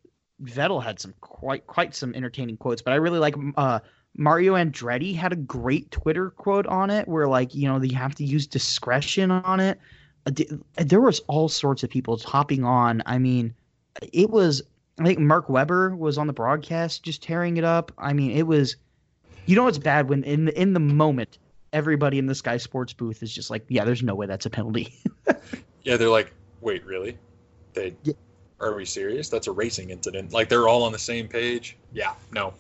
Vettel had some quite quite some entertaining quotes, but I really like uh, Mario Andretti had a great Twitter quote on it, where like you know you have to use discretion on it. Uh, There was all sorts of people hopping on. I mean, it was. I think Mark Webber was on the broadcast just tearing it up. I mean, it was. You know, it's bad when in the, in the moment everybody in the Sky Sports booth is just like, yeah, there's no way that's a penalty. Yeah, they're like, wait, really? They Yeah. Are we serious? That's a racing incident. Like they're all on the same page. Yeah, no.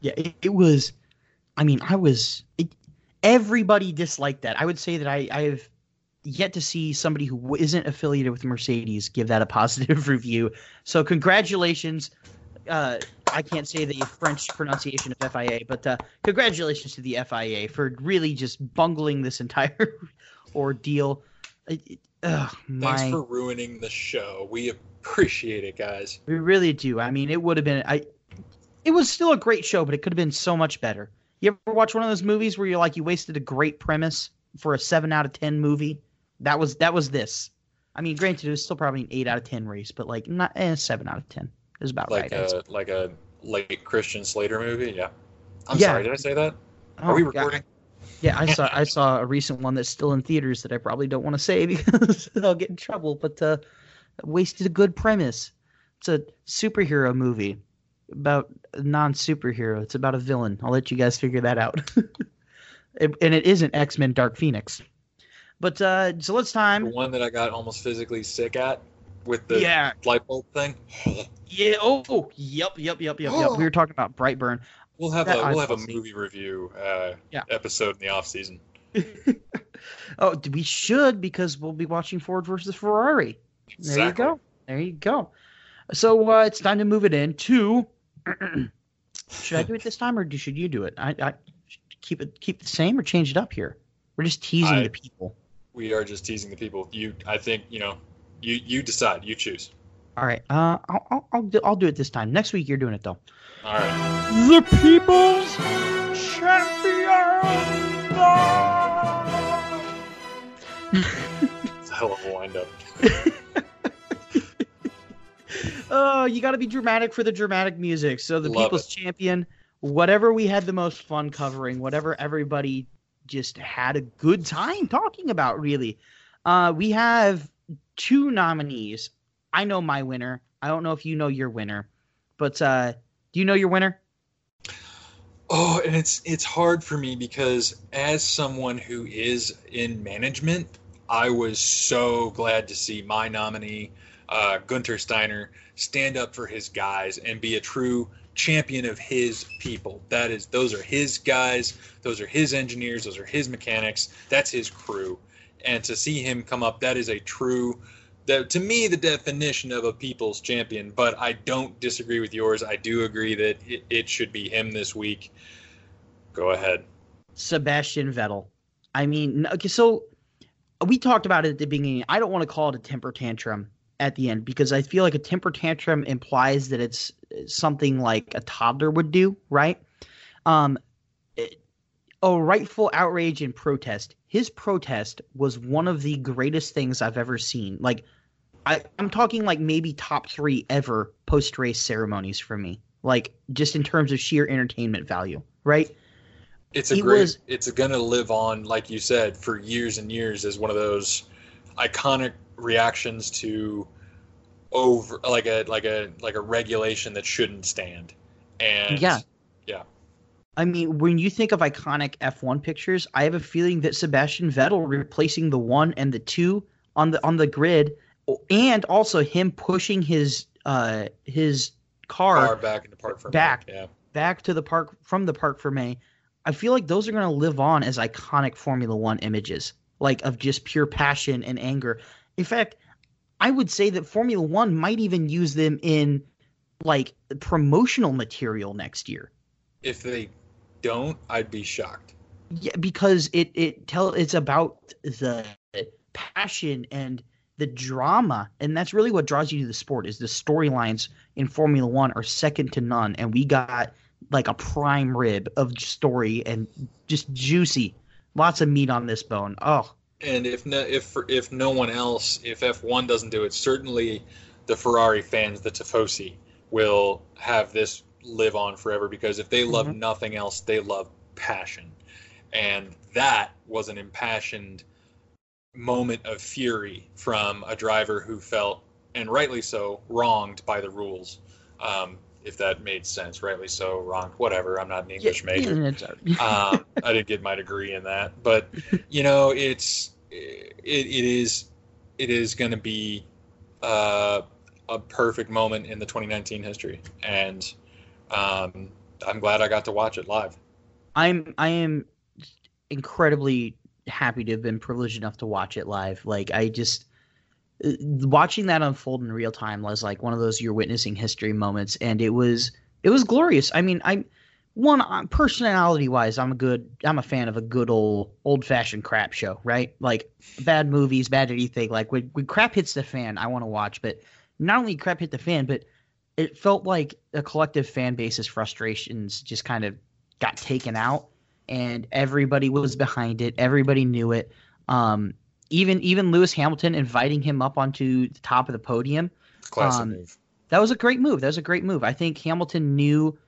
Yeah, it, it was. I mean, I was. It, everybody disliked that. I would say that I I've yet to see somebody who isn't affiliated with Mercedes give that a positive review. So congratulations. Uh, I can't say the French pronunciation of FIA, but uh, congratulations to the FIA for really just bungling this entire ordeal. It, it, ugh, Thanks my- for ruining the show. We appreciate it, guys. We really do. I mean, it would have been I it was still a great show, but it could have been so much better. You ever watch one of those movies where you're like you wasted a great premise for a 7 out of 10 movie? That was that was this. I mean, granted it was still probably an 8 out of 10 race, but like not eh, 7 out of 10 is about Like right. A like a late Christian Slater movie. Yeah. I'm Yeah. sorry. Did I say that? Oh, Are we God. recording? Yeah, I saw I saw a recent one that's still in theaters that I probably don't want to say because I'll get in trouble, but uh wasted a good premise. It's a superhero movie about a non-superhero. It's about a villain. I'll let you guys figure that out. It- and it isn't X-Men Dark Phoenix. But uh so let's The time. one that I got almost physically sick at with the Yeah. light bulb thing. Yeah, oh, yep, yep, yep, yep, yep. We were talking about Brightburn. We'll have That a we'll have a will see. movie review uh, Yeah. episode in the off season. Oh, we should because we'll be watching Ford versus Ferrari. There you go. There you go. So uh, it's time to move it in to. should I do it this time, or do, should you do it? I, I keep it keep the same, or change it up here. We're just teasing I- the people. We are just teasing the people. You, I think you know. You you decide. You choose. All right. Uh, I'll I'll I'll do, I'll do it this time. Next week you're doing it though. All right. The people's champion. It's a hell of a wind up. Oh, you got to be dramatic for the dramatic music. So the Love people's champion, whatever we had the most fun covering, whatever everybody just had a good time talking about, really. Uh, we have two nominees. I know my winner. I don't know if you know your winner, but uh, do you know your winner? Oh, and it's it's hard for me because as someone who is in management, I was so glad to see my nominee, uh, Guenther Steiner, stand up for his guys and be a true champion of his people. That is, those are his guys, those are his engineers, those are his mechanics, that's his crew. And to see him come up, that is a true, that to me, the definition of a people's champion. But I don't disagree with yours. I do agree that it, it should be him this week. Go ahead. Sebastian Vettel. I mean, okay, so we talked about it at the beginning. I don't want to call it a temper tantrum at the end because I feel like a temper tantrum implies that it's something like a toddler would do, right? Um, a rightful outrage and protest. His protest was one of the greatest things I've ever seen. Like, I, I'm talking like maybe top three ever post race ceremonies for me. Like, just in terms of sheer entertainment value, right? It's a he great. Was, it's going to live on, like you said, for years and years as one of those iconic reactions to over like a like a like a regulation that shouldn't stand. And yeah, yeah. I mean, when you think of iconic F1 pictures, I have a feeling that Sebastian Vettel replacing the one and the two on the on the grid, and also him pushing his uh his car, car back into parc back yeah. back to the park from the park for Fermé. I feel like those are going to live on as iconic Formula One images, like of just pure passion and anger. In fact, I would say that Formula One might even use them in like promotional material next year. If they don't, I'd be shocked. Yeah, because it it tell it's about the passion and the drama, and that's really what draws you to the sport. Is the storylines in Formula One are second to none, and we got like a prime rib of story and just juicy, lots of meat on this bone. Oh, and if no, if if no one else, if F1 doesn't do it, certainly the Ferrari fans, the Tifosi, will have this live on forever because if they love mm-hmm. nothing else, they love passion, and that was an impassioned moment of fury from a driver who felt, and rightly so, wronged by the rules. Um, if that made sense, rightly so, wrong, whatever. I'm not an English yeah, major. um, I didn't get my degree in that, but you know, it's it, it is it is going to be uh, a perfect moment in the 2019 history, and um, I'm glad I got to watch it live. I'm I am incredibly happy to have been privileged enough to watch it live. Like I just watching that unfold in real time was like one of those you're witnessing history moments, and it was it was glorious. I mean, I one uh, personality wise, I'm a good I'm a fan of a good old old fashioned crap show, right? Like bad movies, bad anything. Like when when crap hits the fan, I want to watch. But not only crap hit the fan, but it felt like a collective fan base's frustrations just kind of got taken out, and everybody was behind it. Everybody knew it. Um, even even Lewis Hamilton inviting him up onto the top of the podium. Classic um, move. That was a great move. That was a great move. I think Hamilton knew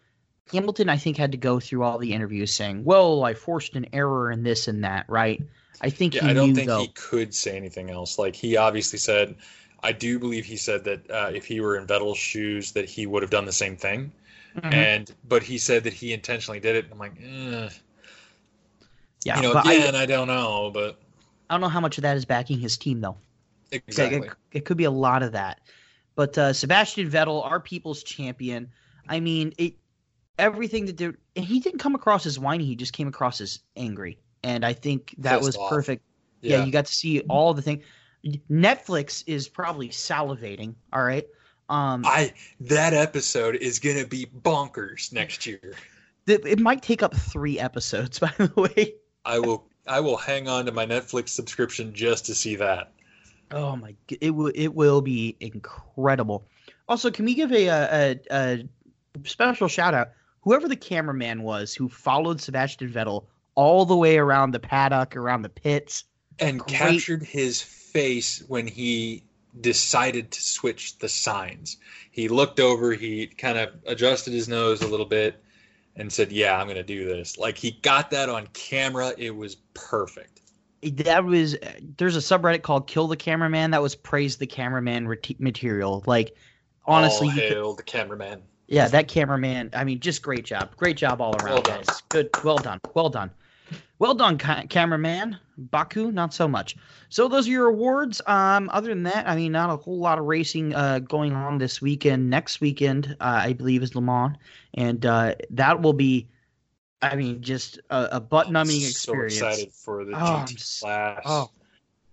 Hamilton, I think, had to go through all the interviews saying, "Well, I forced an error in this and that." Right? I think. Yeah, I don't knew, think though, he could say anything else. Like he obviously said, I do believe he said that uh, if he were in Vettel's shoes, that he would have done the same thing. Mm-hmm. And but he said that he intentionally did it. I'm like, eh. yeah, you know, again, I, I, don't know, but I don't know how much of that is backing his team though. Exactly, it, it could be a lot of that. But uh, Sebastian Vettel, our people's champion. I mean, it everything that did, and he didn't come across as whiny. He just came across as angry, and I think that Pissed was off. perfect. Yeah. yeah. you got to see all the things. Netflix is probably salivating. All right. Um, I that episode is gonna be bonkers next year. It might take up three episodes, by the way. I will. I will hang on to my Netflix subscription just to see that. Oh my! It will. It will be incredible. Also, can we give a a, a special shout out whoever the cameraman was who followed Sebastian Vettel all the way around the paddock, around the pits, and Great. captured his face when he decided to switch the signs. He looked over, he kind of adjusted his nose a little bit and said, "Yeah, I'm going to do this." Like he got that on camera. It was perfect. That was there's a subreddit called "Kill the Cameraman" that was praise the cameraman material. Like honestly, oh, All hail could, the cameraman Yeah, that cameraman. I mean, just great job. Great job all around, Well done. guys. Good. Well done. Well done. Well done, ca- cameraman. Baku, not so much. So those are your awards. Um, other than that, I mean, not a whole lot of racing uh, going on this weekend. Next weekend, uh, I believe, is Le Mans, and uh, that will be, I mean, just a, a butt-numbing experience. So excited for the Oh, GT s- class. oh.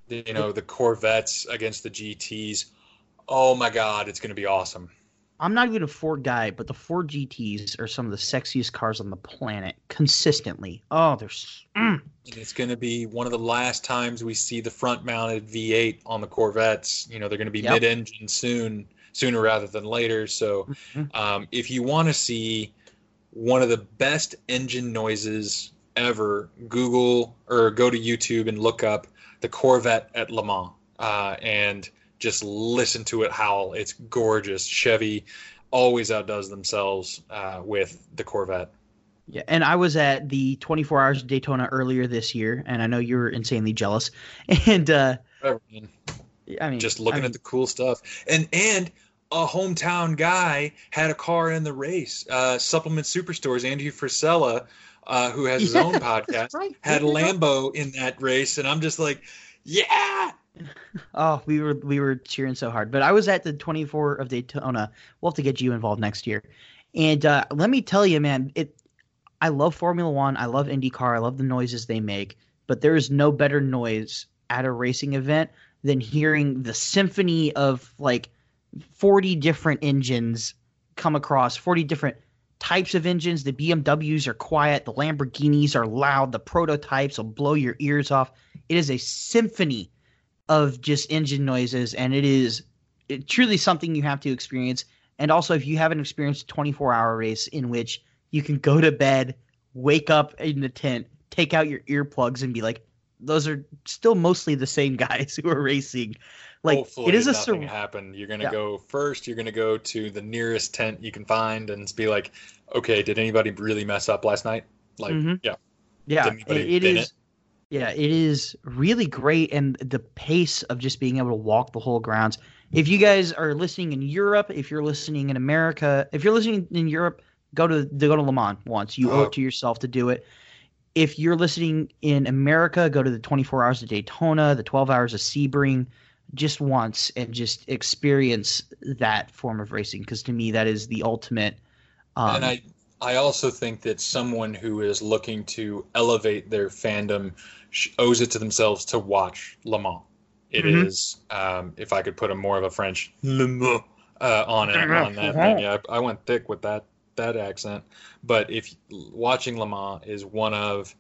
The- you know the Corvettes against the GTS. Oh my God, it's going to be awesome. I'm not even a Ford guy, but the Ford GTS are some of the sexiest cars on the planet consistently. Oh, they're mm. And it's going to be one of the last times we see the front-mounted V8 on the Corvettes. You know they're going to be Yep. mid-engine soon, sooner rather than later. So Mhm. um, if you want to see one of the best engine noises ever, Google or go to YouTube and look up the Corvette at Le Mans uh, and just listen to it howl. It's gorgeous. Chevy always outdoes themselves uh, with the Corvette. Yeah, and I was at the 24 Hours of Daytona earlier this year, and I know you were insanely jealous. And uh, Whatever, man. I mean, just looking I mean, at the cool stuff and and a hometown guy had a car in the race uh supplement superstores andrew frisella uh who has his own podcast right. had a lambo in that race and i'm just like yeah Oh, we were we were cheering so hard. But I was at the 24 of Daytona. We'll have to get you involved next year. And uh, let me tell you, man, it. I love Formula One. I love IndyCar. I love the noises they make. But there is no better noise at a racing event than hearing the symphony of like 40 different engines come across, 40 different types of engines. The BMWs are quiet. The Lamborghinis are loud. The prototypes will blow your ears off. It is a symphony of just engine noises, and it is it, truly something you have to experience. And also, if you haven't experienced a 24 hour race in which you can go to bed, wake up in the tent, take out your earplugs, and be like, those are still mostly the same guys who are racing. Like hopefully it is a sur- happened you're gonna Yeah. go first you're gonna go to the nearest tent you can find and be like okay did anybody really mess up last night like Mhm. yeah yeah, it, it is. Yeah, it is really great, and the pace of just being able to walk the whole grounds. If you guys are listening in Europe, if you're listening in America, if you're listening in Europe, go to go to Le Mans once. You owe Oh. it to yourself to do it. If you're listening in America, go to the 24 hours of Daytona, the 12 hours of Sebring, just once, and just experience that form of racing. Because to me, that is the ultimate. Um, and I I also think that someone who is looking to elevate their fandom owes it to themselves to watch Le Mans. It is, Mhm. um, if I could put a more of a French Le Mans uh, on it on that. thing. Yeah, I went thick with that that accent. But if watching Le Mans is one of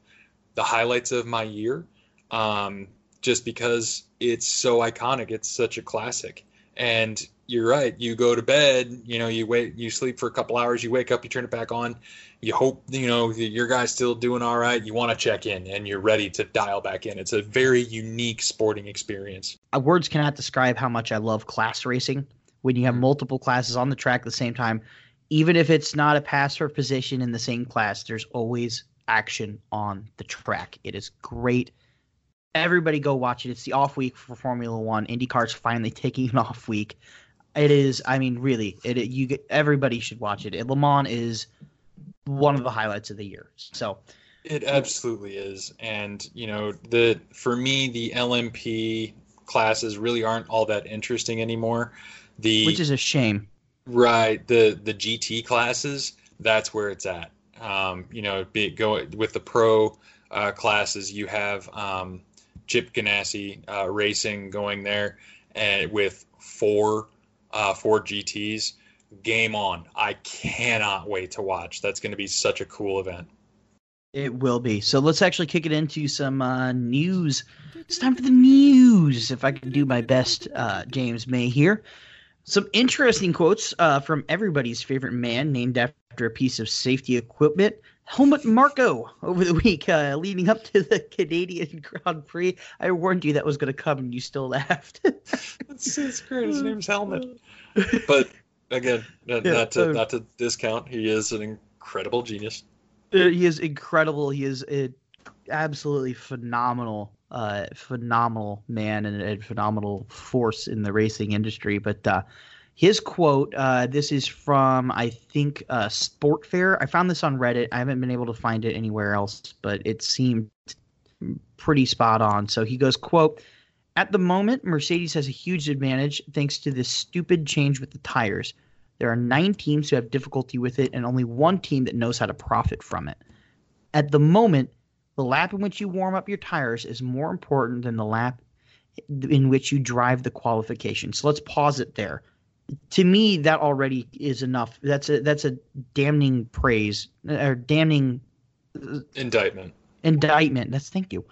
the highlights of my year, um, just because it's so iconic, it's such a classic. And you're right. You go to bed, you know, you wait, you sleep for a couple hours, you wake up, you turn it back on. You hope, you know, your guy's still doing all right. You want to check in and you're ready to dial back in. It's a very unique sporting experience. uh, words cannot describe how much I love class racing. When you have multiple classes on the track at the same time, even if it's not a pass for position in the same class, there's always action on the track. It is great. Everybody go watch it. It's the off week for Formula One. IndyCar's finally taking an off week. It is. I mean, really, it, it- you get everybody should watch it. Le Mans is one of the highlights of the year. So It absolutely is. And, you know, the for me the LMP classes really aren't all that interesting anymore. The which is a shame. Right. The the GT classes, that's where it's at. Um, you know, be it go with the pro uh, classes, you have um, Chip Ganassi uh, racing going there, and with four uh, four GTS. Game on! I cannot wait to watch. That's going to be such a cool event. It will be. So let's actually kick it into some uh, news. It's time for the news. If I can do my best, uh, James May here. Some interesting quotes uh, from everybody's favorite man, named after a piece of safety equipment. Helmut Marko over the week, uh, leading up to the Canadian Grand Prix. I warned you that was going to come, and you still laughed. That's, that's great. His name's Helmet. But again, not, Yeah, not to uh, not to discount, he is an incredible genius. Uh, he is incredible. He is a absolutely phenomenal, uh, phenomenal man and a phenomenal force in the racing industry. But uh, his quote. Uh, this is from I think uh, Sport Fair. I found this on Reddit. I haven't been able to find it anywhere else, but it seemed pretty spot on. So he goes, "quote At the moment, Mercedes has a huge advantage thanks to this stupid change with the tires. There are nine teams who have difficulty with it, and only one team that knows how to profit from it. At the moment." The lap in which you warm up your tires is more important than the lap in which you drive the qualification. So let's pause it there. To me, that already is enough. That's a that's a damning praise or damning indictment. Indictment. That's thank you.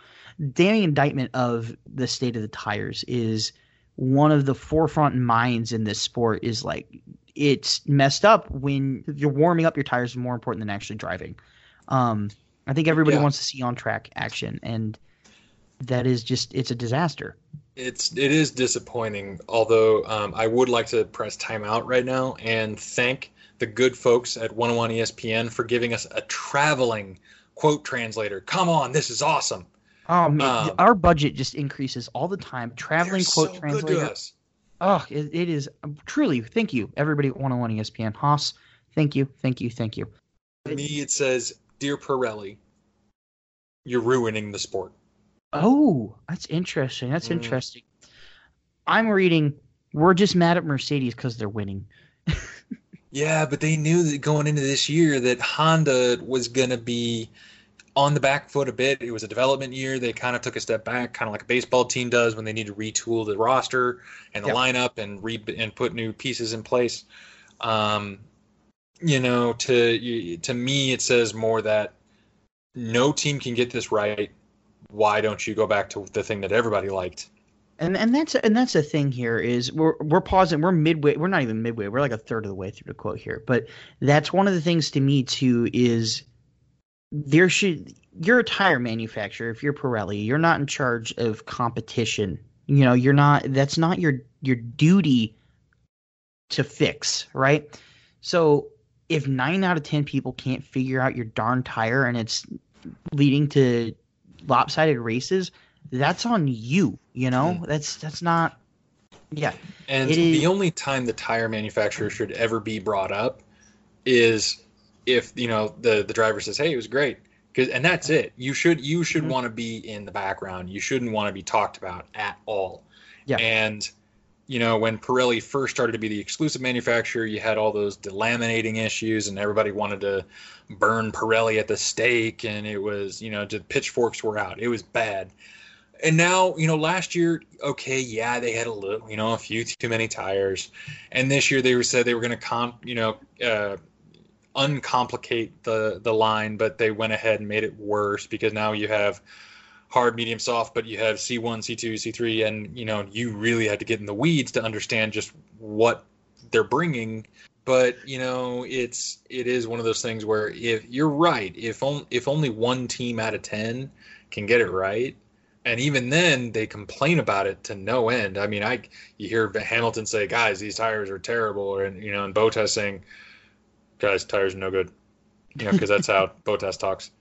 Damning indictment of the state of the tires is one of the forefront minds in this sport. Is like it's messed up when you're warming up your tires is more important than actually driving. Um, I think everybody yeah. wants to see on track action, and that is just it's a disaster. It's it is disappointing. Although um, I would like to press timeout right now and thank the good folks at 101 ESPN for giving us a traveling quote translator. Come on, this is awesome. Oh man, um, our budget just increases all the time. Traveling quote so translator. Oh, it, it is truly. Thank you, everybody at 101 ESPN. Haas, thank you, thank you, thank you. For me, it says Dear Pirelli, you're ruining the sport. Oh, that's interesting. That's mm. interesting. I'm reading, we're just mad at Mercedes because they're winning. yeah, but they knew that going into this year that Honda was going to be on the back foot a bit. It was a development year. They kind of took a step back, kind of like a baseball team does when they need to retool the roster and the yep. lineup and re- and put new pieces in place. Um, you know, to to me, it says more that no team can get this right. Why don't you go back to the thing that everybody liked? And and that's and that's the thing here is we're we're pausing. We're midway. We're not even midway. We're like a third of the way through the quote here. But that's one of the things to me too is there should you're a tire manufacturer. If you're Pirelli, you're not in charge of competition. You know, you're not. That's not your your duty to fix, right? So if nine out of ten people can't figure out your darn tire and it's leading to lopsided races, that's on you. You know, mm. that's that's not. Yeah, and the only time the tire manufacturer should ever be brought up is if you know the the driver says, "Hey, it was great," because and that's it. You should you should mm-hmm. want to be in the background. You shouldn't want to be talked about at all. Yeah, and you know, when Pirelli first started to be the exclusive manufacturer, you had all those delaminating issues, and everybody wanted to burn Pirelli at the stake, and it was, you know, the pitchforks were out. It was bad. And now, you know, last year, okay, yeah, they had a little, you know, a few too many tires, and this year they were said they were going to comp, you know, uh, uncomplicate the the line, but they went ahead and made it worse because now you have hard, medium, soft, but you have C1, C2, C3, and you know you really had to get in the weeds to understand just what they're bringing. But you know it's it is one of those things where if you're right, if on, if only one team out of ten can get it right, and even then they complain about it to no end. I mean, I you hear Hamilton say, "Guys, these tires are terrible," or you know, and Bottas saying, "Guys, tires are no good," you know, because that's how Bottas talks.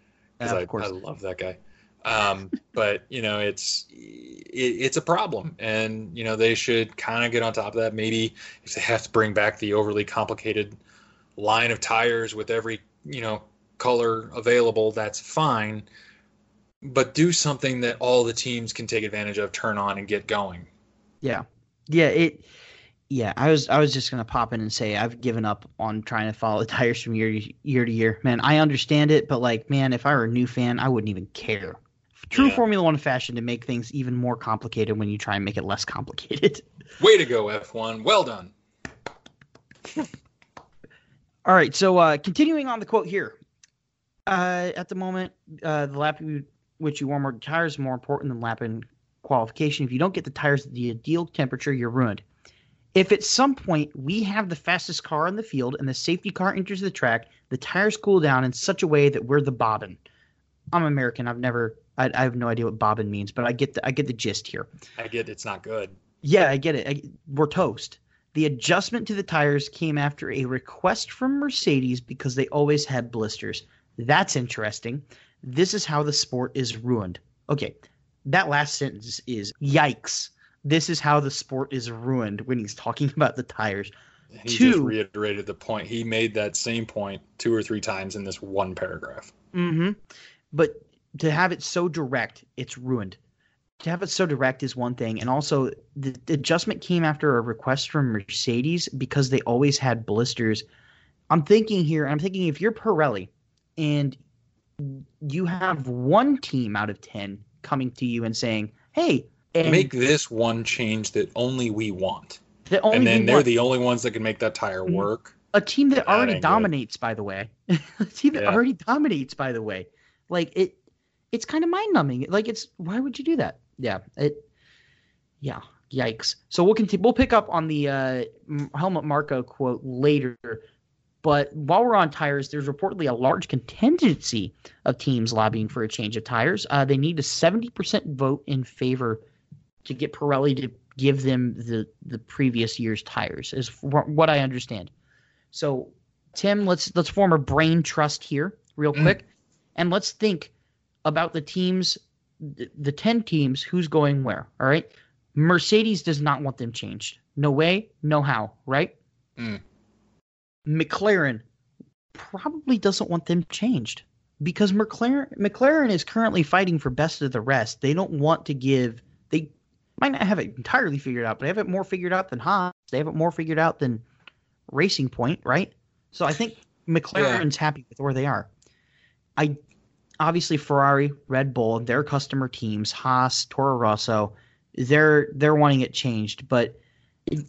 Yeah, I, I love that guy. Um, but you know, it's it, it's a problem, and you know they should kind of get on top of that. Maybe if they have to bring back the overly complicated line of tires with every you know color available, that's fine. But do something that all the teams can take advantage of, turn on, and get going. Yeah, yeah. It yeah, I was I was just gonna pop in and say I've given up on trying to follow the tires from year to year to year. Man, I understand it, but like, man, if I were a new fan, I wouldn't even care true yeah. Formula One fashion to make things even more complicated when you try and make it less complicated. Way to go, F1. Well done. All right, so uh, continuing on the quote here. Uh, at the moment, uh, the lap which you warm your tires is more important than lapping qualification. If you don't get the tires at the ideal temperature, you're ruined. If at some point we have the fastest car in the field and the safety car enters the track, the tires cool down in such a way that we're the bobbin. I'm American. I've never I, I have no idea what bobbin means, but I get the I get the gist here. I get it's not good. Yeah, I get it. I, we're toast. The adjustment to the tires came after a request from Mercedes because they always had blisters. That's interesting. This is how the sport is ruined. Okay, that last sentence is yikes. This is how the sport is ruined when he's talking about the tires. He Two- just reiterated the point. He made that same point two or three times in this one paragraph. Mm-hmm. But to have it so direct, it's ruined. To have it so direct is one thing, and also the, the adjustment came after a request from Mercedes because they always had blisters. I'm thinking here, I'm thinking if you're Pirelli and you have one team out of ten coming to you and saying, "Hey," and Make this one change that only we want. only and then they're want- the only ones that can make that tire Mhm. work. a team that That already ain't good. dominates by the way a team that Yeah. already dominates by the way like it it's kind of mind numbing like it's why would you do that? Yeah it yeah yikes. So we'll continue we'll pick up on the uh helmut marko quote later. But while we're on tires there's reportedly a large contingency of teams lobbying for a change of tires. Uh, they need a 70% vote in favor to get pirelli to give them the the previous year's tires is what i understand. So, Tim, let's let's form a brain trust here, real quick, and let's think about the teams, the, the ten teams, who's going where. All right, Mercedes does not want them changed. No way, no how. Right? Mm. McLaren probably doesn't want them changed because McLaren McLaren is currently fighting for best of the rest. They don't want to give. They might not have it entirely figured out, but they have it more figured out than Haas. They have it more figured out than Racing Point, right? So I think McLaren's happy with where they are. I obviously Ferrari, Red Bull, their customer teams, Haas, Toro Rosso, they're they're wanting it changed, but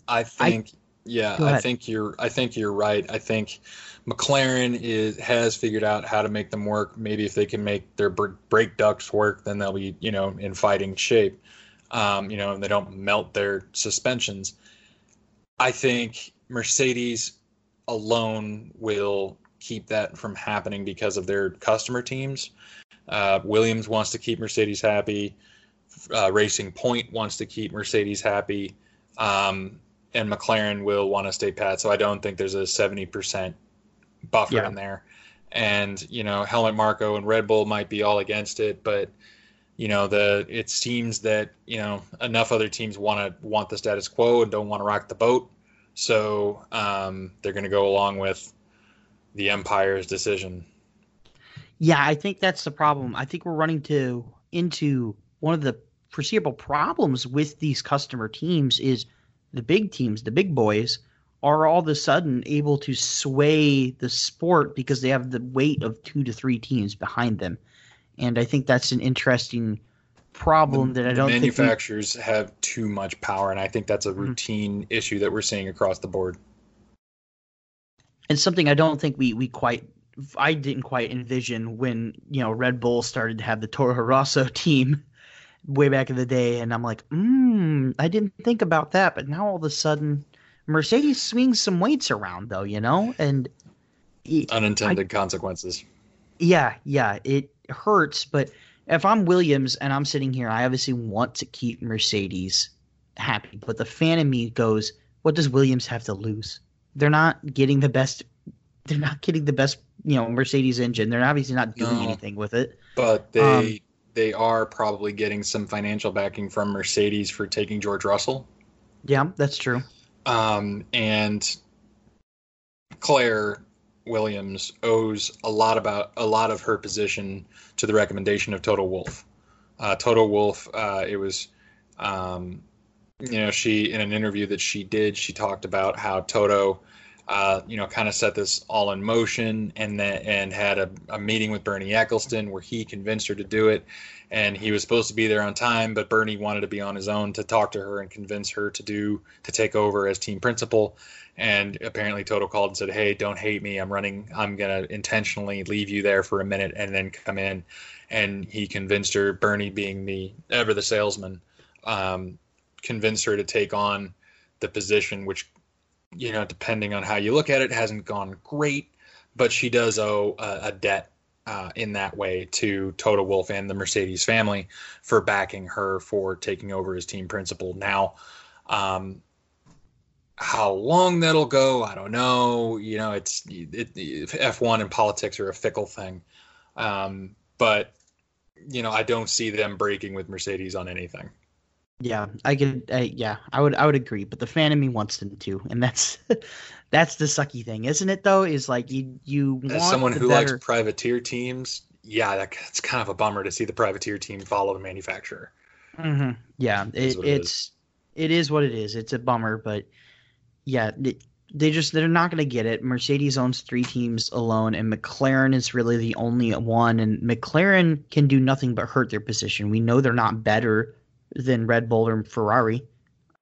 I think yeah, I think you're I think you're right. I think McLaren is has figured out how to make them work. Maybe if they can make their br- brake ducts work, then they'll be, you know, in fighting shape. Um, you know, and they don't melt their suspensions. I think Mercedes alone will keep that from happening because of their customer teams. Uh, Williams wants to keep Mercedes happy. Uh, Racing Point wants to keep Mercedes happy. Um, and McLaren will want to stay pat. So I don't think there's a 70% buffer Yeah. in there. And, you know, Helmut Marko and Red Bull might be all against it, but you know, the it seems that, you know, enough other teams want to want the status quo and don't want to rock the boat. So um, they're going to go along with the Empire's decision. Yeah, I think that's the problem. I think we're running to into one of the foreseeable problems with these customer teams is the big teams, the big boys, are all of a sudden able to sway the sport because they have the weight of two to three teams behind them. And I think that's an interesting problem that I don't we- manufacturers have too much power, and I think that's a mm-hmm. routine issue that we're seeing across the board. And something I don't think we we quite I didn't quite envision when you know Red Bull started to have the Toro Rosso team way back in the day, and I'm like, hmm, I didn't think about that, but now all of a sudden Mercedes swings some weights around though, you know, and it- Unintended consequences. yeah, yeah, it hurts, but if I'm Williams and I'm sitting here, I obviously want to keep Mercedes happy, but the fan in me goes, what does Williams have to lose? They're not getting the best they're not getting the best, you know, Mercedes engine. They're obviously not doing No. anything with it. But they Um, they are probably getting some financial backing from Mercedes for taking George Russell. Yeah, that's true. Um, and Claire Williams owes a lot about a lot of her position to the recommendation of Total Wolf. Uh, Toto Wolff, uh, it was, um, you know, she in an interview that she did, she talked about how Toto, uh, you know, kind of set this all in motion, and then and had a, a meeting with Bernie Ecclestone where he convinced her to do it, and he was supposed to be there on time, but Bernie wanted to be on his own to talk to her and convince her to do to take over as team principal. And apparently, Toto called and said, "Hey, don't hate me. I'm running. I'm gonna intentionally leave you there for a minute and then come in." And he convinced her, Bernie being the ever the salesman, um, convinced her to take on the position, which, you know, depending on how you look at it, hasn't gone great, but she does owe a, a debt uh, in that way to Toto Wolff and the Mercedes family for backing her for taking over as team principal. Now, um, how long that'll go, I don't know. You know, it's it, F1 and politics are a fickle thing, um, but you know, I don't see them breaking with Mercedes on anything. Yeah, I could. Uh, yeah, I would. I would agree. But the fan in me wants them to, and that's that's the sucky thing, isn't it? Though, is like you you As someone who better, likes privateer teams, yeah, that, it's kind of a bummer to see the privateer team follow the manufacturer. hmm Yeah, it, it it's it is what it is. It's a bummer, but yeah, they just they're not going to get it. Mercedes owns three teams alone, and McLaren is really the only one. And McLaren can do nothing but hurt their position. We know they're not better than Red Bull or Ferrari.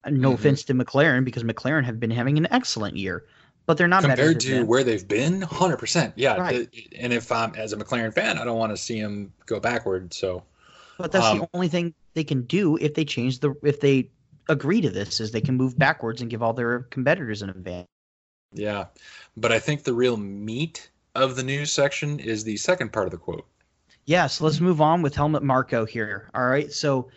No Mhm. offense to McLaren, because McLaren have been having an excellent year, but they're not better Compared to them. where they've been, hundred percent, yeah. Right. it- and if I'm as a McLaren fan, I don't want to see them go backward. So But that's Um, the only thing they can do if they change the if they agree to this is they can move backwards and give all their competitors an advantage. yeah, but I think the real meat of the news section is the second part of the quote. Yeah, so let's move on with Helmut Marko here. All right, so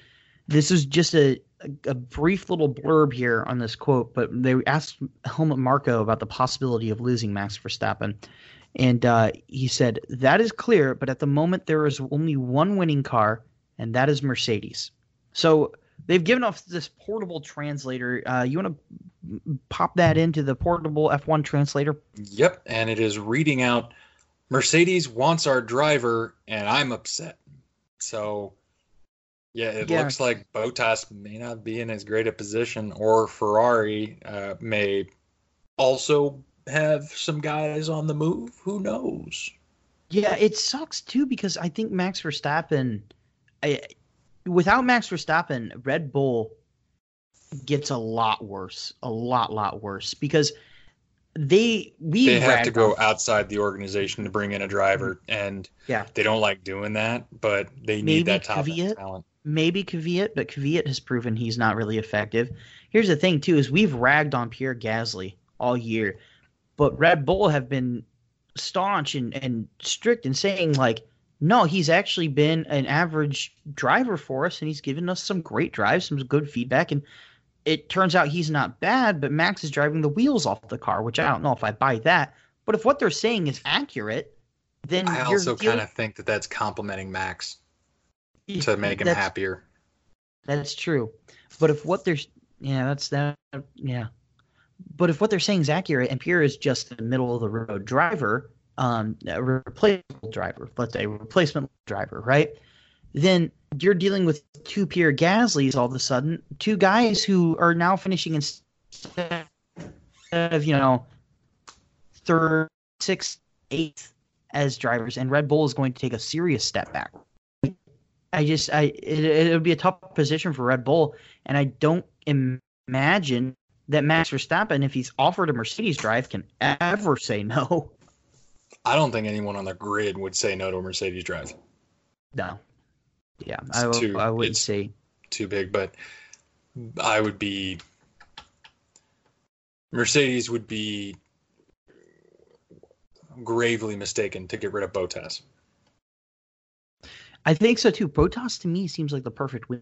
this is just a, a, a brief little blurb here on this quote, but they asked Helmut Marko about the possibility of losing Max Verstappen. And uh, he said, That is clear, but at the moment there is only one winning car, and that is Mercedes. So they've given us this portable translator. Uh, you want to pop that into the portable F1 translator? Yep, and it is reading out Mercedes wants our driver, and I'm upset. So, yeah, it Yeah. looks like Bottas may not be in as great a position, or Ferrari uh, may also have some guys on the move. Who knows? Yeah, it sucks too because I think Max Verstappen, I, without Max Verstappen, Red Bull gets a lot worse, a lot, lot worse because they we They have to go outside the organization to bring in a driver, and Yeah. they don't like doing that, but they need Maybe that top talent. Maybe Kvyat, but Kvyat has proven he's not really effective. Here's the thing too: is we've ragged on Pierre Gasly all year, but Red Bull have been staunch and, and strict in saying like, no, he's actually been an average driver for us, and he's given us some great drives, some good feedback, and it turns out he's not bad. But Max is driving the wheels off the car, which I don't know if I buy that. But if what they're saying is accurate, then I also kind of think that that's complimenting Max to make him that's- happier. That's true. But if what they're yeah, that's that yeah. But if what they're saying is accurate and Pierre is just a middle of the road driver, um a replaceable driver, let's say replacement driver, right? Then you're dealing with two Pierre Gasly's all of a sudden, two guys who are now finishing instead of, you know, third, sixth, eighth as drivers, and Red Bull is going to take a serious step back. I just I it, it would be a tough position for Red Bull, and I don't imagine that Max Verstappen, if he's offered a Mercedes drive, can ever say no. I don't think anyone on the grid would say no to a Mercedes drive. No. Yeah, It's I, too- I would say Too big, but I would be Mercedes would be gravely mistaken to get rid of Bottas. I think so too. Bottas to me seems like the perfect win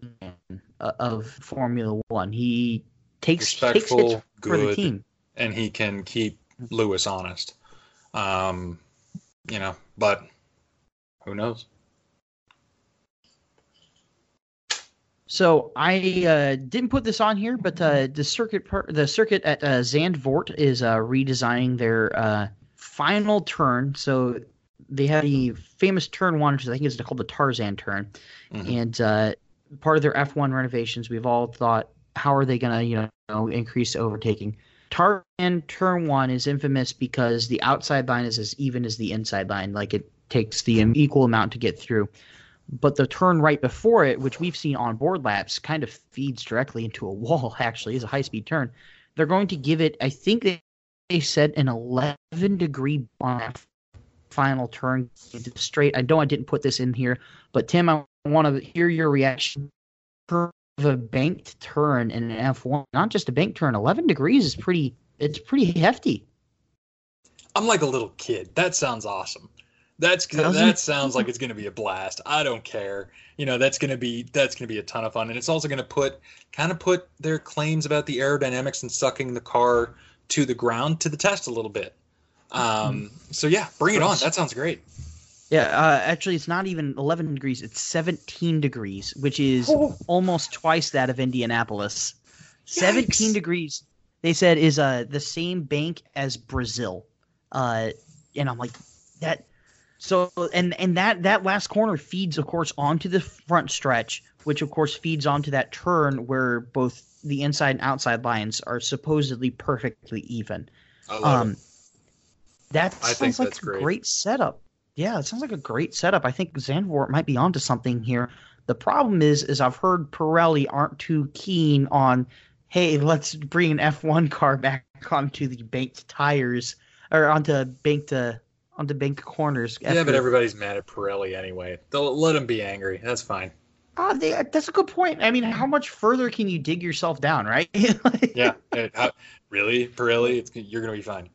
of Formula One. He takes takes hits Respectful, for the team. and he can keep Lewis honest. Um, you know, but who knows? So I uh, didn't put this on here, but uh, the circuit per- the circuit at uh, Zandvoort is uh, redesigning their uh, final turn. So they have the famous turn one, which I think is called the Tarzan turn, Mhm. and uh, part of their F1 renovations. We've all thought, how are they going to you know increase overtaking? Tarzan turn one is infamous because the outside line is as even as the inside line, like it takes the equal amount to get through but the turn right before it, which we've seen on board laps, kind of feeds directly into a wall. Actually, is a high speed turn. They're going to give it. I think they, they said an 11 degree on that final turn into straight. I know I didn't put this in here, but Tim, I want to hear your reaction of a banked turn in an F1. Not just a banked turn. 11 degrees is pretty. It's pretty hefty. I'm like a little kid. That sounds awesome. That's that sounds like it's going to be a blast. I don't care. You know, that's going to be that's going to be a ton of fun, and it's also going to put kind of put their claims about the aerodynamics and sucking the car to the ground to the test a little bit. Um, so yeah, bring it on. That sounds great. Yeah, uh, actually, it's not even 11 degrees. It's 17 degrees, which is Oh. almost twice that of Indianapolis. 17 degrees, they said, is uh, the same bank as Brazil. Uh, and I'm like, that. So and and that that last corner feeds, of course, onto the front stretch, which of course feeds onto that turn where both the inside and outside lines are supposedly perfectly even. I love Um, it. That I sounds think like that's a great. great setup. Yeah, it sounds like a great setup. I think Zandvoort might be onto something here. The problem is, is I've heard Pirelli aren't too keen on, hey, let's bring an F1 car back onto the banked tires or onto banked uh, onto banked corners. Yeah, but everybody's mad at Pirelli anyway. They'll let them be angry. That's fine. Ah, they, that's a good point. I mean, how much further can you dig yourself down, right? Like- Yeah. Uh, how- really, Pirelli? It's, you're gonna be fine.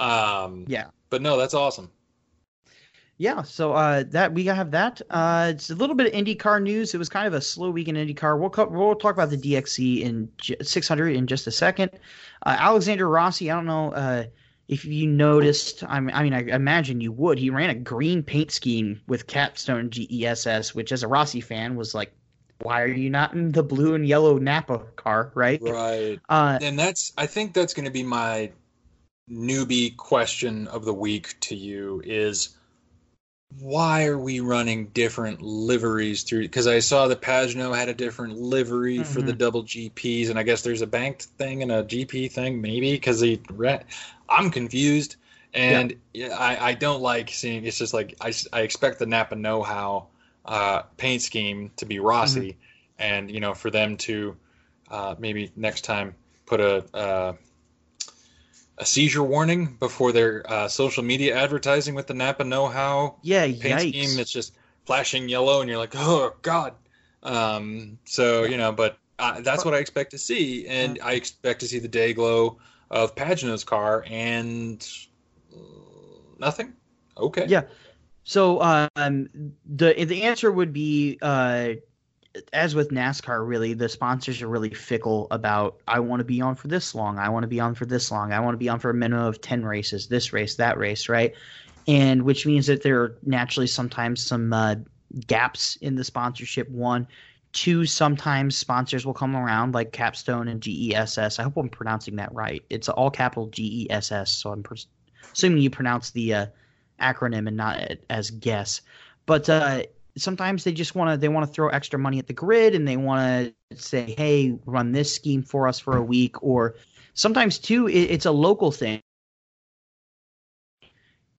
Um, Yeah. But no, that's awesome. Yeah, so uh, that we have that. Uh, it's a little bit of IndyCar news. It was kind of a slow week in IndyCar. We'll co- we'll talk about the DXC in j- 600 in just a second. Uh, Alexander Rossi, I don't know uh, if you noticed. I mean, I mean, I imagine you would. He ran a green paint scheme with Capstone GESS, which, as a Rossi fan, was like, why are you not in the blue and yellow Napa car, right? Right. Uh, And that's I think that's going to be my newbie question of the week to you is why are we running different liveries through because I saw that Pagenaud had a different livery for the double GPs and I guess there's a banked thing and a GP thing maybe because he re- I'm confused and yeah. I, I don't like seeing it's just like I expect the Napa know-how uh, paint scheme to be Rossi and you know for them to uh, maybe next time put a uh, a seizure warning before their uh, social media advertising with the Napa know-how yeah, paint yikes. scheme that's just flashing yellow and you're like oh god. Um, so you know but uh, that's what I expect to see. And I expect to see the day glow of Pagenaud's car and uh, nothing. Okay. Yeah. So um, the the answer would be uh, as with NASCAR, really, the sponsors are really fickle about I want to be on for this long, I want to be on for this long, I want to be on for a minimum of ten races, this race, that race, right? And which means that there are naturally sometimes some uh, gaps in the sponsorship. One, two, sometimes sponsors will come around like Capstone and GESS. I hope I'm pronouncing that right. It's all capital GESS, so I'm assuming you pronounce the uh, acronym and not as guess. But uh, sometimes they just want to they want to throw extra money at the grid and they want to say, "Hey, run this scheme for us for a week." Or sometimes too, it, it's a local thing.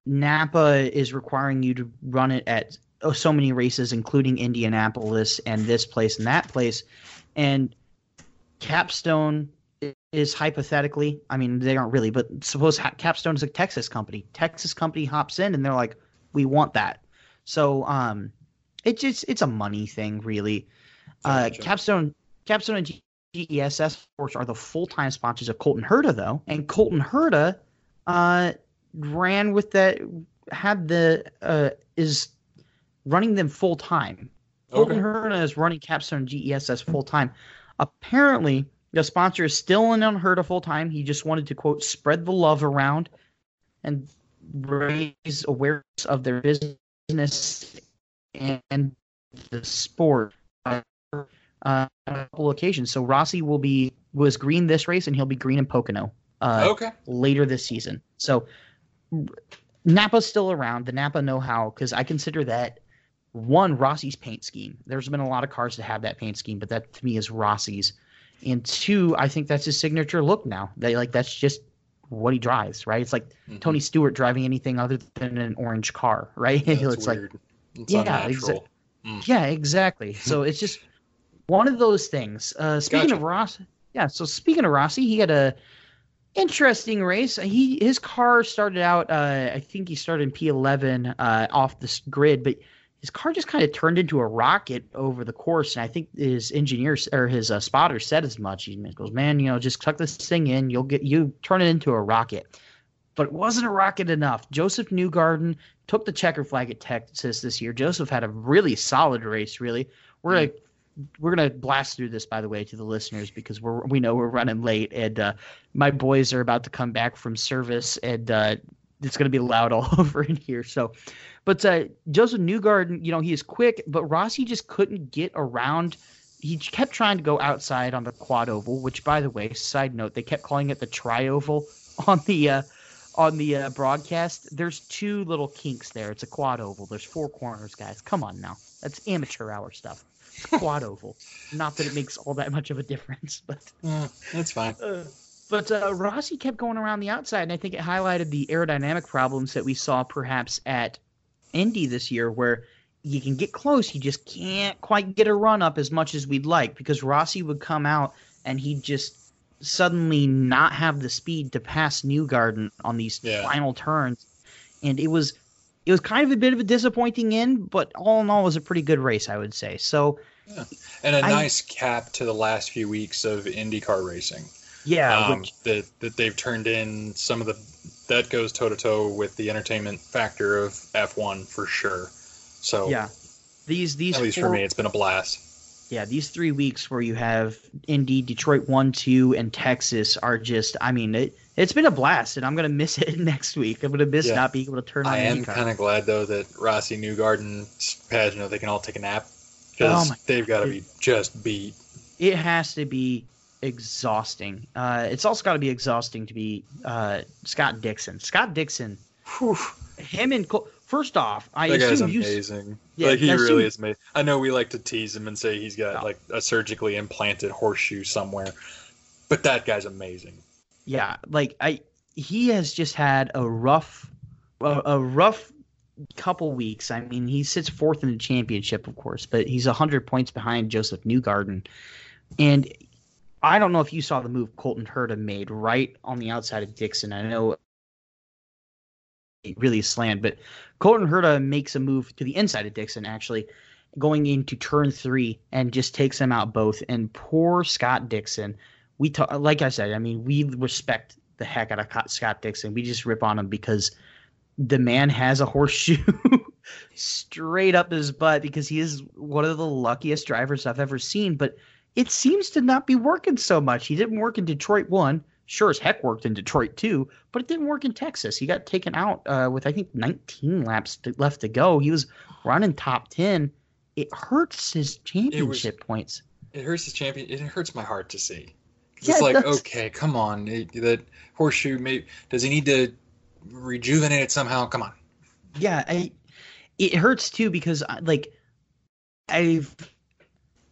Napa is requiring you to run it at oh, so many races, including Indianapolis and this place and that place, and Capstone is hypothetically, I mean, they aren't really, but suppose Capstone is a Texas company. Texas company hops in and they're like, we want that. So, um, it just it's a money thing, really. Uh, Capstone, Capstone and GESS, of course, are the full time sponsors of Colton Herta, though, and Colton Herta, uh, ran with that, had the uh, is running them full time. Colton Okay. Herta is running Capstone GESS full time. Apparently, the sponsor is still in on Herta full time. He just wanted to quote spread the love around and raise awareness of their business and the sport uh, on a couple occasions. So Rossi will be was green this race, and he'll be green in Pocono uh, okay later this season. So Napa's still around. The Napa know-how because I consider that one Rossi's paint scheme. There's been a lot of cars that have that paint scheme, but that to me is Rossi's. And two, I think that's his signature look now. They like that's just what he drives, right? It's like Mhm. Tony Stewart driving anything other than an orange car, right? It's like weird. It's Yeah, unnatural. yeah, exactly. So it's just one of those things. Uh, speaking Gotcha. of Ross, yeah. So speaking of Rossi, he had a interesting race. He his car started out. Uh, I think he started in P11 uh, off the grid, but his car just kind of turned into a rocket over the course. And I think his engineers or his uh, spotter said as much. He goes, "Man, you know, just tuck this thing in. You'll get you turn it into a rocket." But it wasn't a rocket enough. Josef Newgarden took the checker flag at Texas this year. Josef had a really solid race. Really, we're gonna we're gonna blast through this by the way to the listeners because we're we know we're running late and uh, my boys are about to come back from service and uh, it's gonna be loud all over in here. So, But uh, Josef Newgarden, you know, he is quick, but Rossi just couldn't get around. He kept trying to go outside on the quad oval, which, by the way, side note, they kept calling it the tri oval on the uh, on the uh, broadcast. There's two little kinks there. It's a quad oval. There's four corners, guys. Come on now, that's amateur hour stuff. It's quad oval. Not that it makes all that much of a difference, but Uh, that's fine. uh, but uh, Rossi kept going around the outside, and I think it highlighted the aerodynamic problems that we saw perhaps at Indy this year, where you can get close, you just can't quite get a run up as much as we'd like because Rossi would come out and he'd just suddenly not have the speed to pass Newgarden on these Yeah. final turns, and it was it was kind of a bit of a disappointing end, but all in all, it was a pretty good race, I would say. So And a I- nice cap to the last few weeks of IndyCar racing. yeah, um, which, that that they've turned in some of the that goes toe to toe with the entertainment factor of F1 for sure. So yeah, these these at least for me, it's been a blast. Yeah, these three weeks where you have Indy, Detroit one, two, and Texas are just. I mean, it it's been a blast, and I'm gonna miss it next week. I'm gonna miss Yeah. not being able to turn on I am kind of glad though that Rossi, Newgarden, Pagenaud, they can all take a nap Oh because my- they've got to be just beat. It has to be exhausting. Uh, it's also got to be exhausting to be uh, Scott Dixon. Scott Dixon, Whew, him and Col- first off, I that guy's assume you. amazing. Yeah, like he I really assume- is amazing. I know we like to tease him and say he's got No. like a surgically implanted horseshoe somewhere, but that guy's amazing. Yeah, like I, he has just had a rough, a, a rough couple weeks. I mean, he sits fourth in the championship, of course, but he's hundred points behind Josef Newgarden, and I don't know if you saw the move Colton Herta made right on the outside of Dixon. I know really slammed, but Colton Herta makes a move to the inside of Dixon actually. Going into turn three and just takes them out both. And poor Scott Dixon, we talk like I said, I mean, we respect the heck out of Scott Dixon. We just rip on him because the man has a horseshoe straight up his butt because he is one of the luckiest drivers I've ever seen. But it seems to not be working so much. He didn't work in Detroit one. Sure as heck worked in Detroit too, but it didn't work in Texas. He got taken out uh, with I think 19 laps to, left to go. He was running top 10. It hurts his championship points. It hurts his champion. It hurts my heart to see. Yeah, it's like, does. okay, come on. It- that horseshoe, maybe does he need to rejuvenate it somehow? Come on. yeah I, it hurts too because I- like i've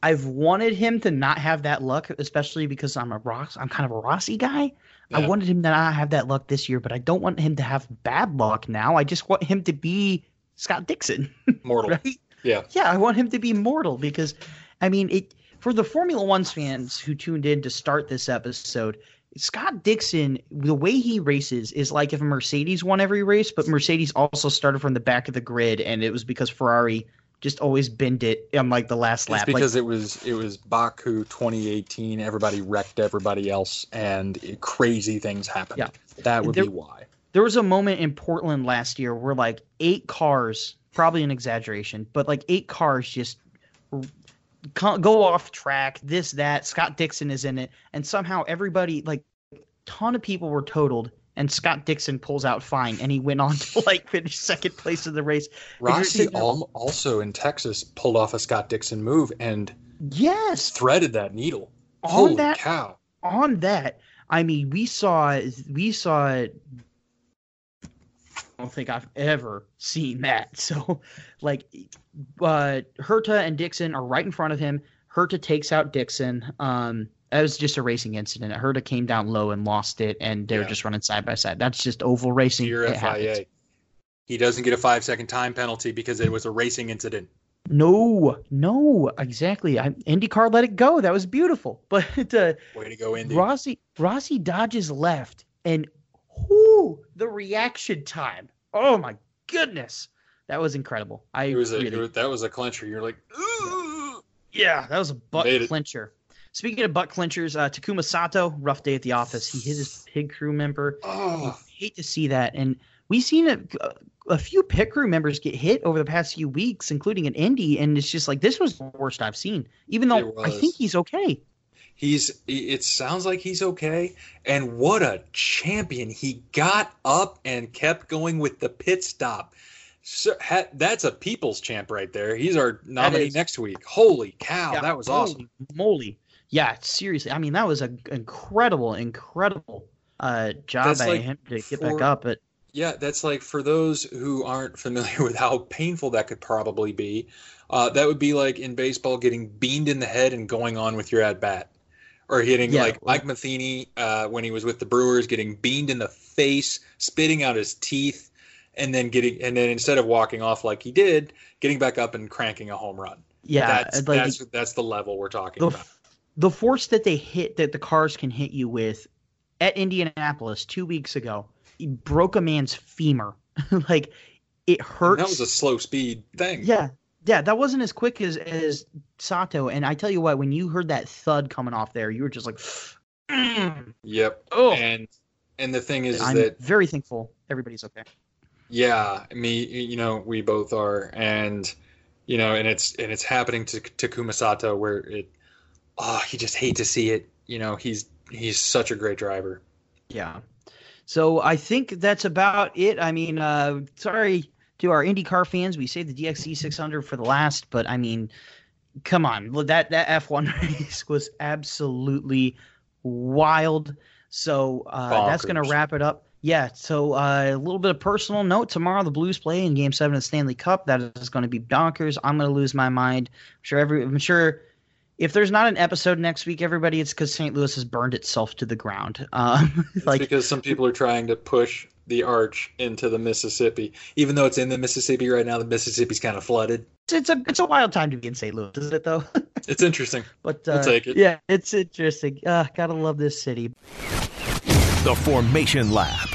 i've wanted him to not have that luck especially because i'm a ross i'm kind of a rossi guy i wanted him to not have that luck this year but i don't want him to have bad luck now i just want him to be scott dixon Mortal. right Yeah. yeah, I want him to be mortal because, I mean, it for the Formula One fans who tuned in to start this episode. Scott Dixon, the way he races is like if a Mercedes won every race, but Mercedes also started from the back of the grid, and it was because Ferrari just always bend it on like the last It's lap. because like, it was it was Baku 2018. Everybody wrecked everybody else, and it- crazy things happened. Yeah. that would There- be why. there was a moment in Portland last year where like eight cars, probably an exaggeration, but like eight cars just go off track, this, that. Scott Dixon is in it, and somehow everybody, like, ton of people were totaled, and Scott Dixon pulls out fine, and he went on to like finish second place in the race. Rossi sitting there- al- also in Texas pulled off a Scott Dixon move and yes, threaded that needle. On Holy that- cow! on that, I mean, we saw we saw. I don't think I've ever seen that. So, like, uh, Herta and Dixon are right in front of him. Herta takes out Dixon. Um, that was just a racing incident. Herta came down low and lost it, and they're Yeah. just running side by side. That's just oval racing. It. FIA, he doesn't get a five second time penalty because it was a racing incident. No, no, exactly. I, IndyCar let it go. That was beautiful. But uh, Way to go, Indy. Rossi Rossi dodges left, and whoo, the reaction time. Oh my goodness, that was incredible. I It was a really, it was- that was a clincher. You're like, "Ooh." yeah, that was a butt clincher. Speaking of butt clinchers, uh, Takuma Sato, rough day at the office. He hit his pig crew member. oh, hate to see that. And we've seen a, a few pit crew members get hit over the past few weeks, including an Indy, and it's just like this was the worst I've seen. Even though I think he's okay. he's it sounds like he's okay. And what a champion! He got up and kept going with the pit stop. So, ha, that's a people's champ right there. He's our nominee next week. Holy cow, Yeah, that was holy awesome. Moly. Yeah, seriously. I mean, that was an incredible, incredible uh, job by like him to get for- back up. But Yeah, that's like for those who aren't familiar with how painful that could probably be. Uh, that would be like in baseball getting beamed in the head and going on with your at bat, or hitting Yeah, like Mike Matheny uh, when he was with the Brewers, getting beamed in the face, spitting out his teeth, and then getting and then instead of walking off like he did, getting back up and cranking a home run. yeah, that's like that's that's the level we're talking the, about. The force that they hit that the cars can hit you with at Indianapolis two weeks ago broke a man's femur. like it hurts. that was a slow speed thing. yeah, yeah, that wasn't as quick as as Sato. And I tell you what, when you heard that thud coming off there, you were just like, "Mm." Yep. oh. And and the thing is I'm that very thankful everybody's okay. Yeah, me, you know, we both are, and you know, and it's and it's happening to Takuma Sato where it, oh, you just hate to see it. You know, he's he's such a great driver. Yeah. So I think that's about it. I mean, uh, sorry to our IndyCar fans, we saved the DXC 600 for the last, but I mean, come on, Well, that that F1 race was absolutely wild. So uh, that's going to wrap it up. Yeah. So uh, a little bit of personal note: tomorrow the Blues play in Game Seven of the Stanley Cup. That is going to be bonkers. I'm going to lose my mind. I'm sure every. I'm sure if there's not an episode next week, everybody, it's because St. Louis has burned itself to the ground. Um, It's like because some people are trying to push the arch into the Mississippi, even though it's in the Mississippi right now. The Mississippi's kind of flooded. it's a it's a wild time to be in St. Louis, isn't it? Though. It's interesting. But We'll uh, take it. Yeah, it's interesting. Uh, gotta love this city. The Formation Lap.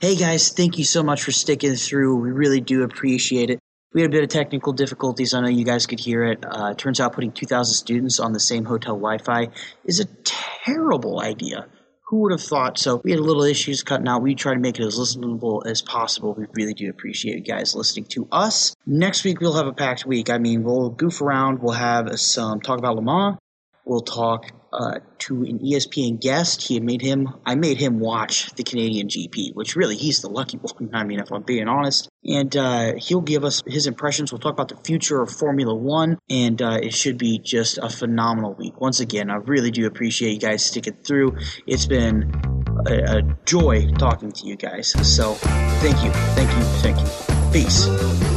Hey guys, thank you so much for sticking through. We really do appreciate it. We had a bit of technical difficulties. I know you guys could hear it. Uh, turns out putting 2,000 students on the same hotel Wi Fi is a terrible idea. Who would have thought? So we had a little issues cutting out. We try to make it as listenable as possible. We really do appreciate you guys listening to us. Next week we'll have a packed week. I mean, we'll goof around. We'll have some talk about Lamar. We'll talk uh, to an ESPN guest. He had made him. I made him watch the Canadian GP, which really he's the lucky one. I mean, if I'm being honest, and uh, he'll give us his impressions. We'll talk about the future of Formula One, and uh, it should be just a phenomenal week. Once again, I really do appreciate you guys sticking through. It's been a, a joy talking to you guys. So thank you, thank you, thank you. Peace.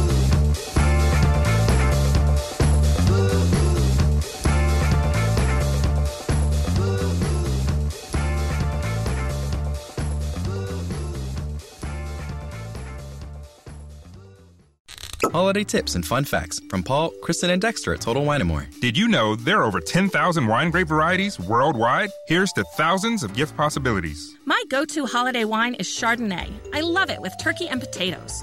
Holiday tips and fun facts from Paul, Kristen, and Dexter at Total Wine & More. Did you know there are over 10,000 wine grape varieties worldwide? Here's to thousands of gift possibilities. My go to holiday wine is Chardonnay. I love it with turkey and potatoes.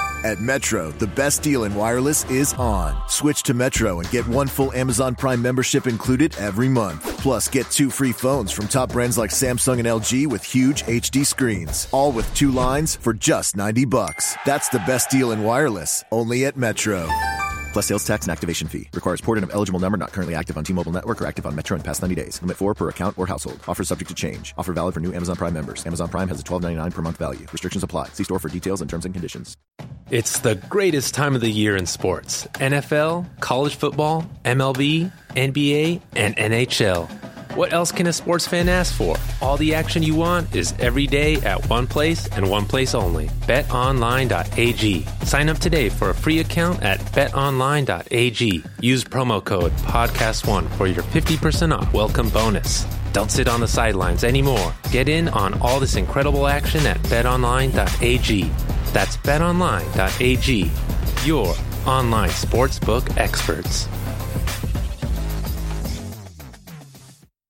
At Metro, the best deal in wireless is on. Switch to Metro and get one full Amazon Prime membership included every month. Plus, get two free phones from top brands like Samsung and LG with huge HD screens. All with two lines for just 90 bucks. That's the best deal in wireless, only at Metro. Plus sales tax and activation fee. Requires porting of eligible number not currently active on T-Mobile network or active on Metro in past 90 days. Limit 4 per account or household. Offer subject to change. Offer valid for new Amazon Prime members. Amazon Prime has a $12.99 per month value. Restrictions apply. See store for details and terms and conditions. It's the greatest time of the year in sports NFL, college football, MLB, NBA, and NHL. What else can a sports fan ask for? All the action you want is every day at one place and one place only. BetOnline.ag. Sign up today for a free account at BetOnline.ag. Use promo code PODCAST1 for your 50% off welcome bonus. Don't sit on the sidelines anymore. Get in on all this incredible action at betonline.ag. That's betonline.ag. Your online sportsbook experts.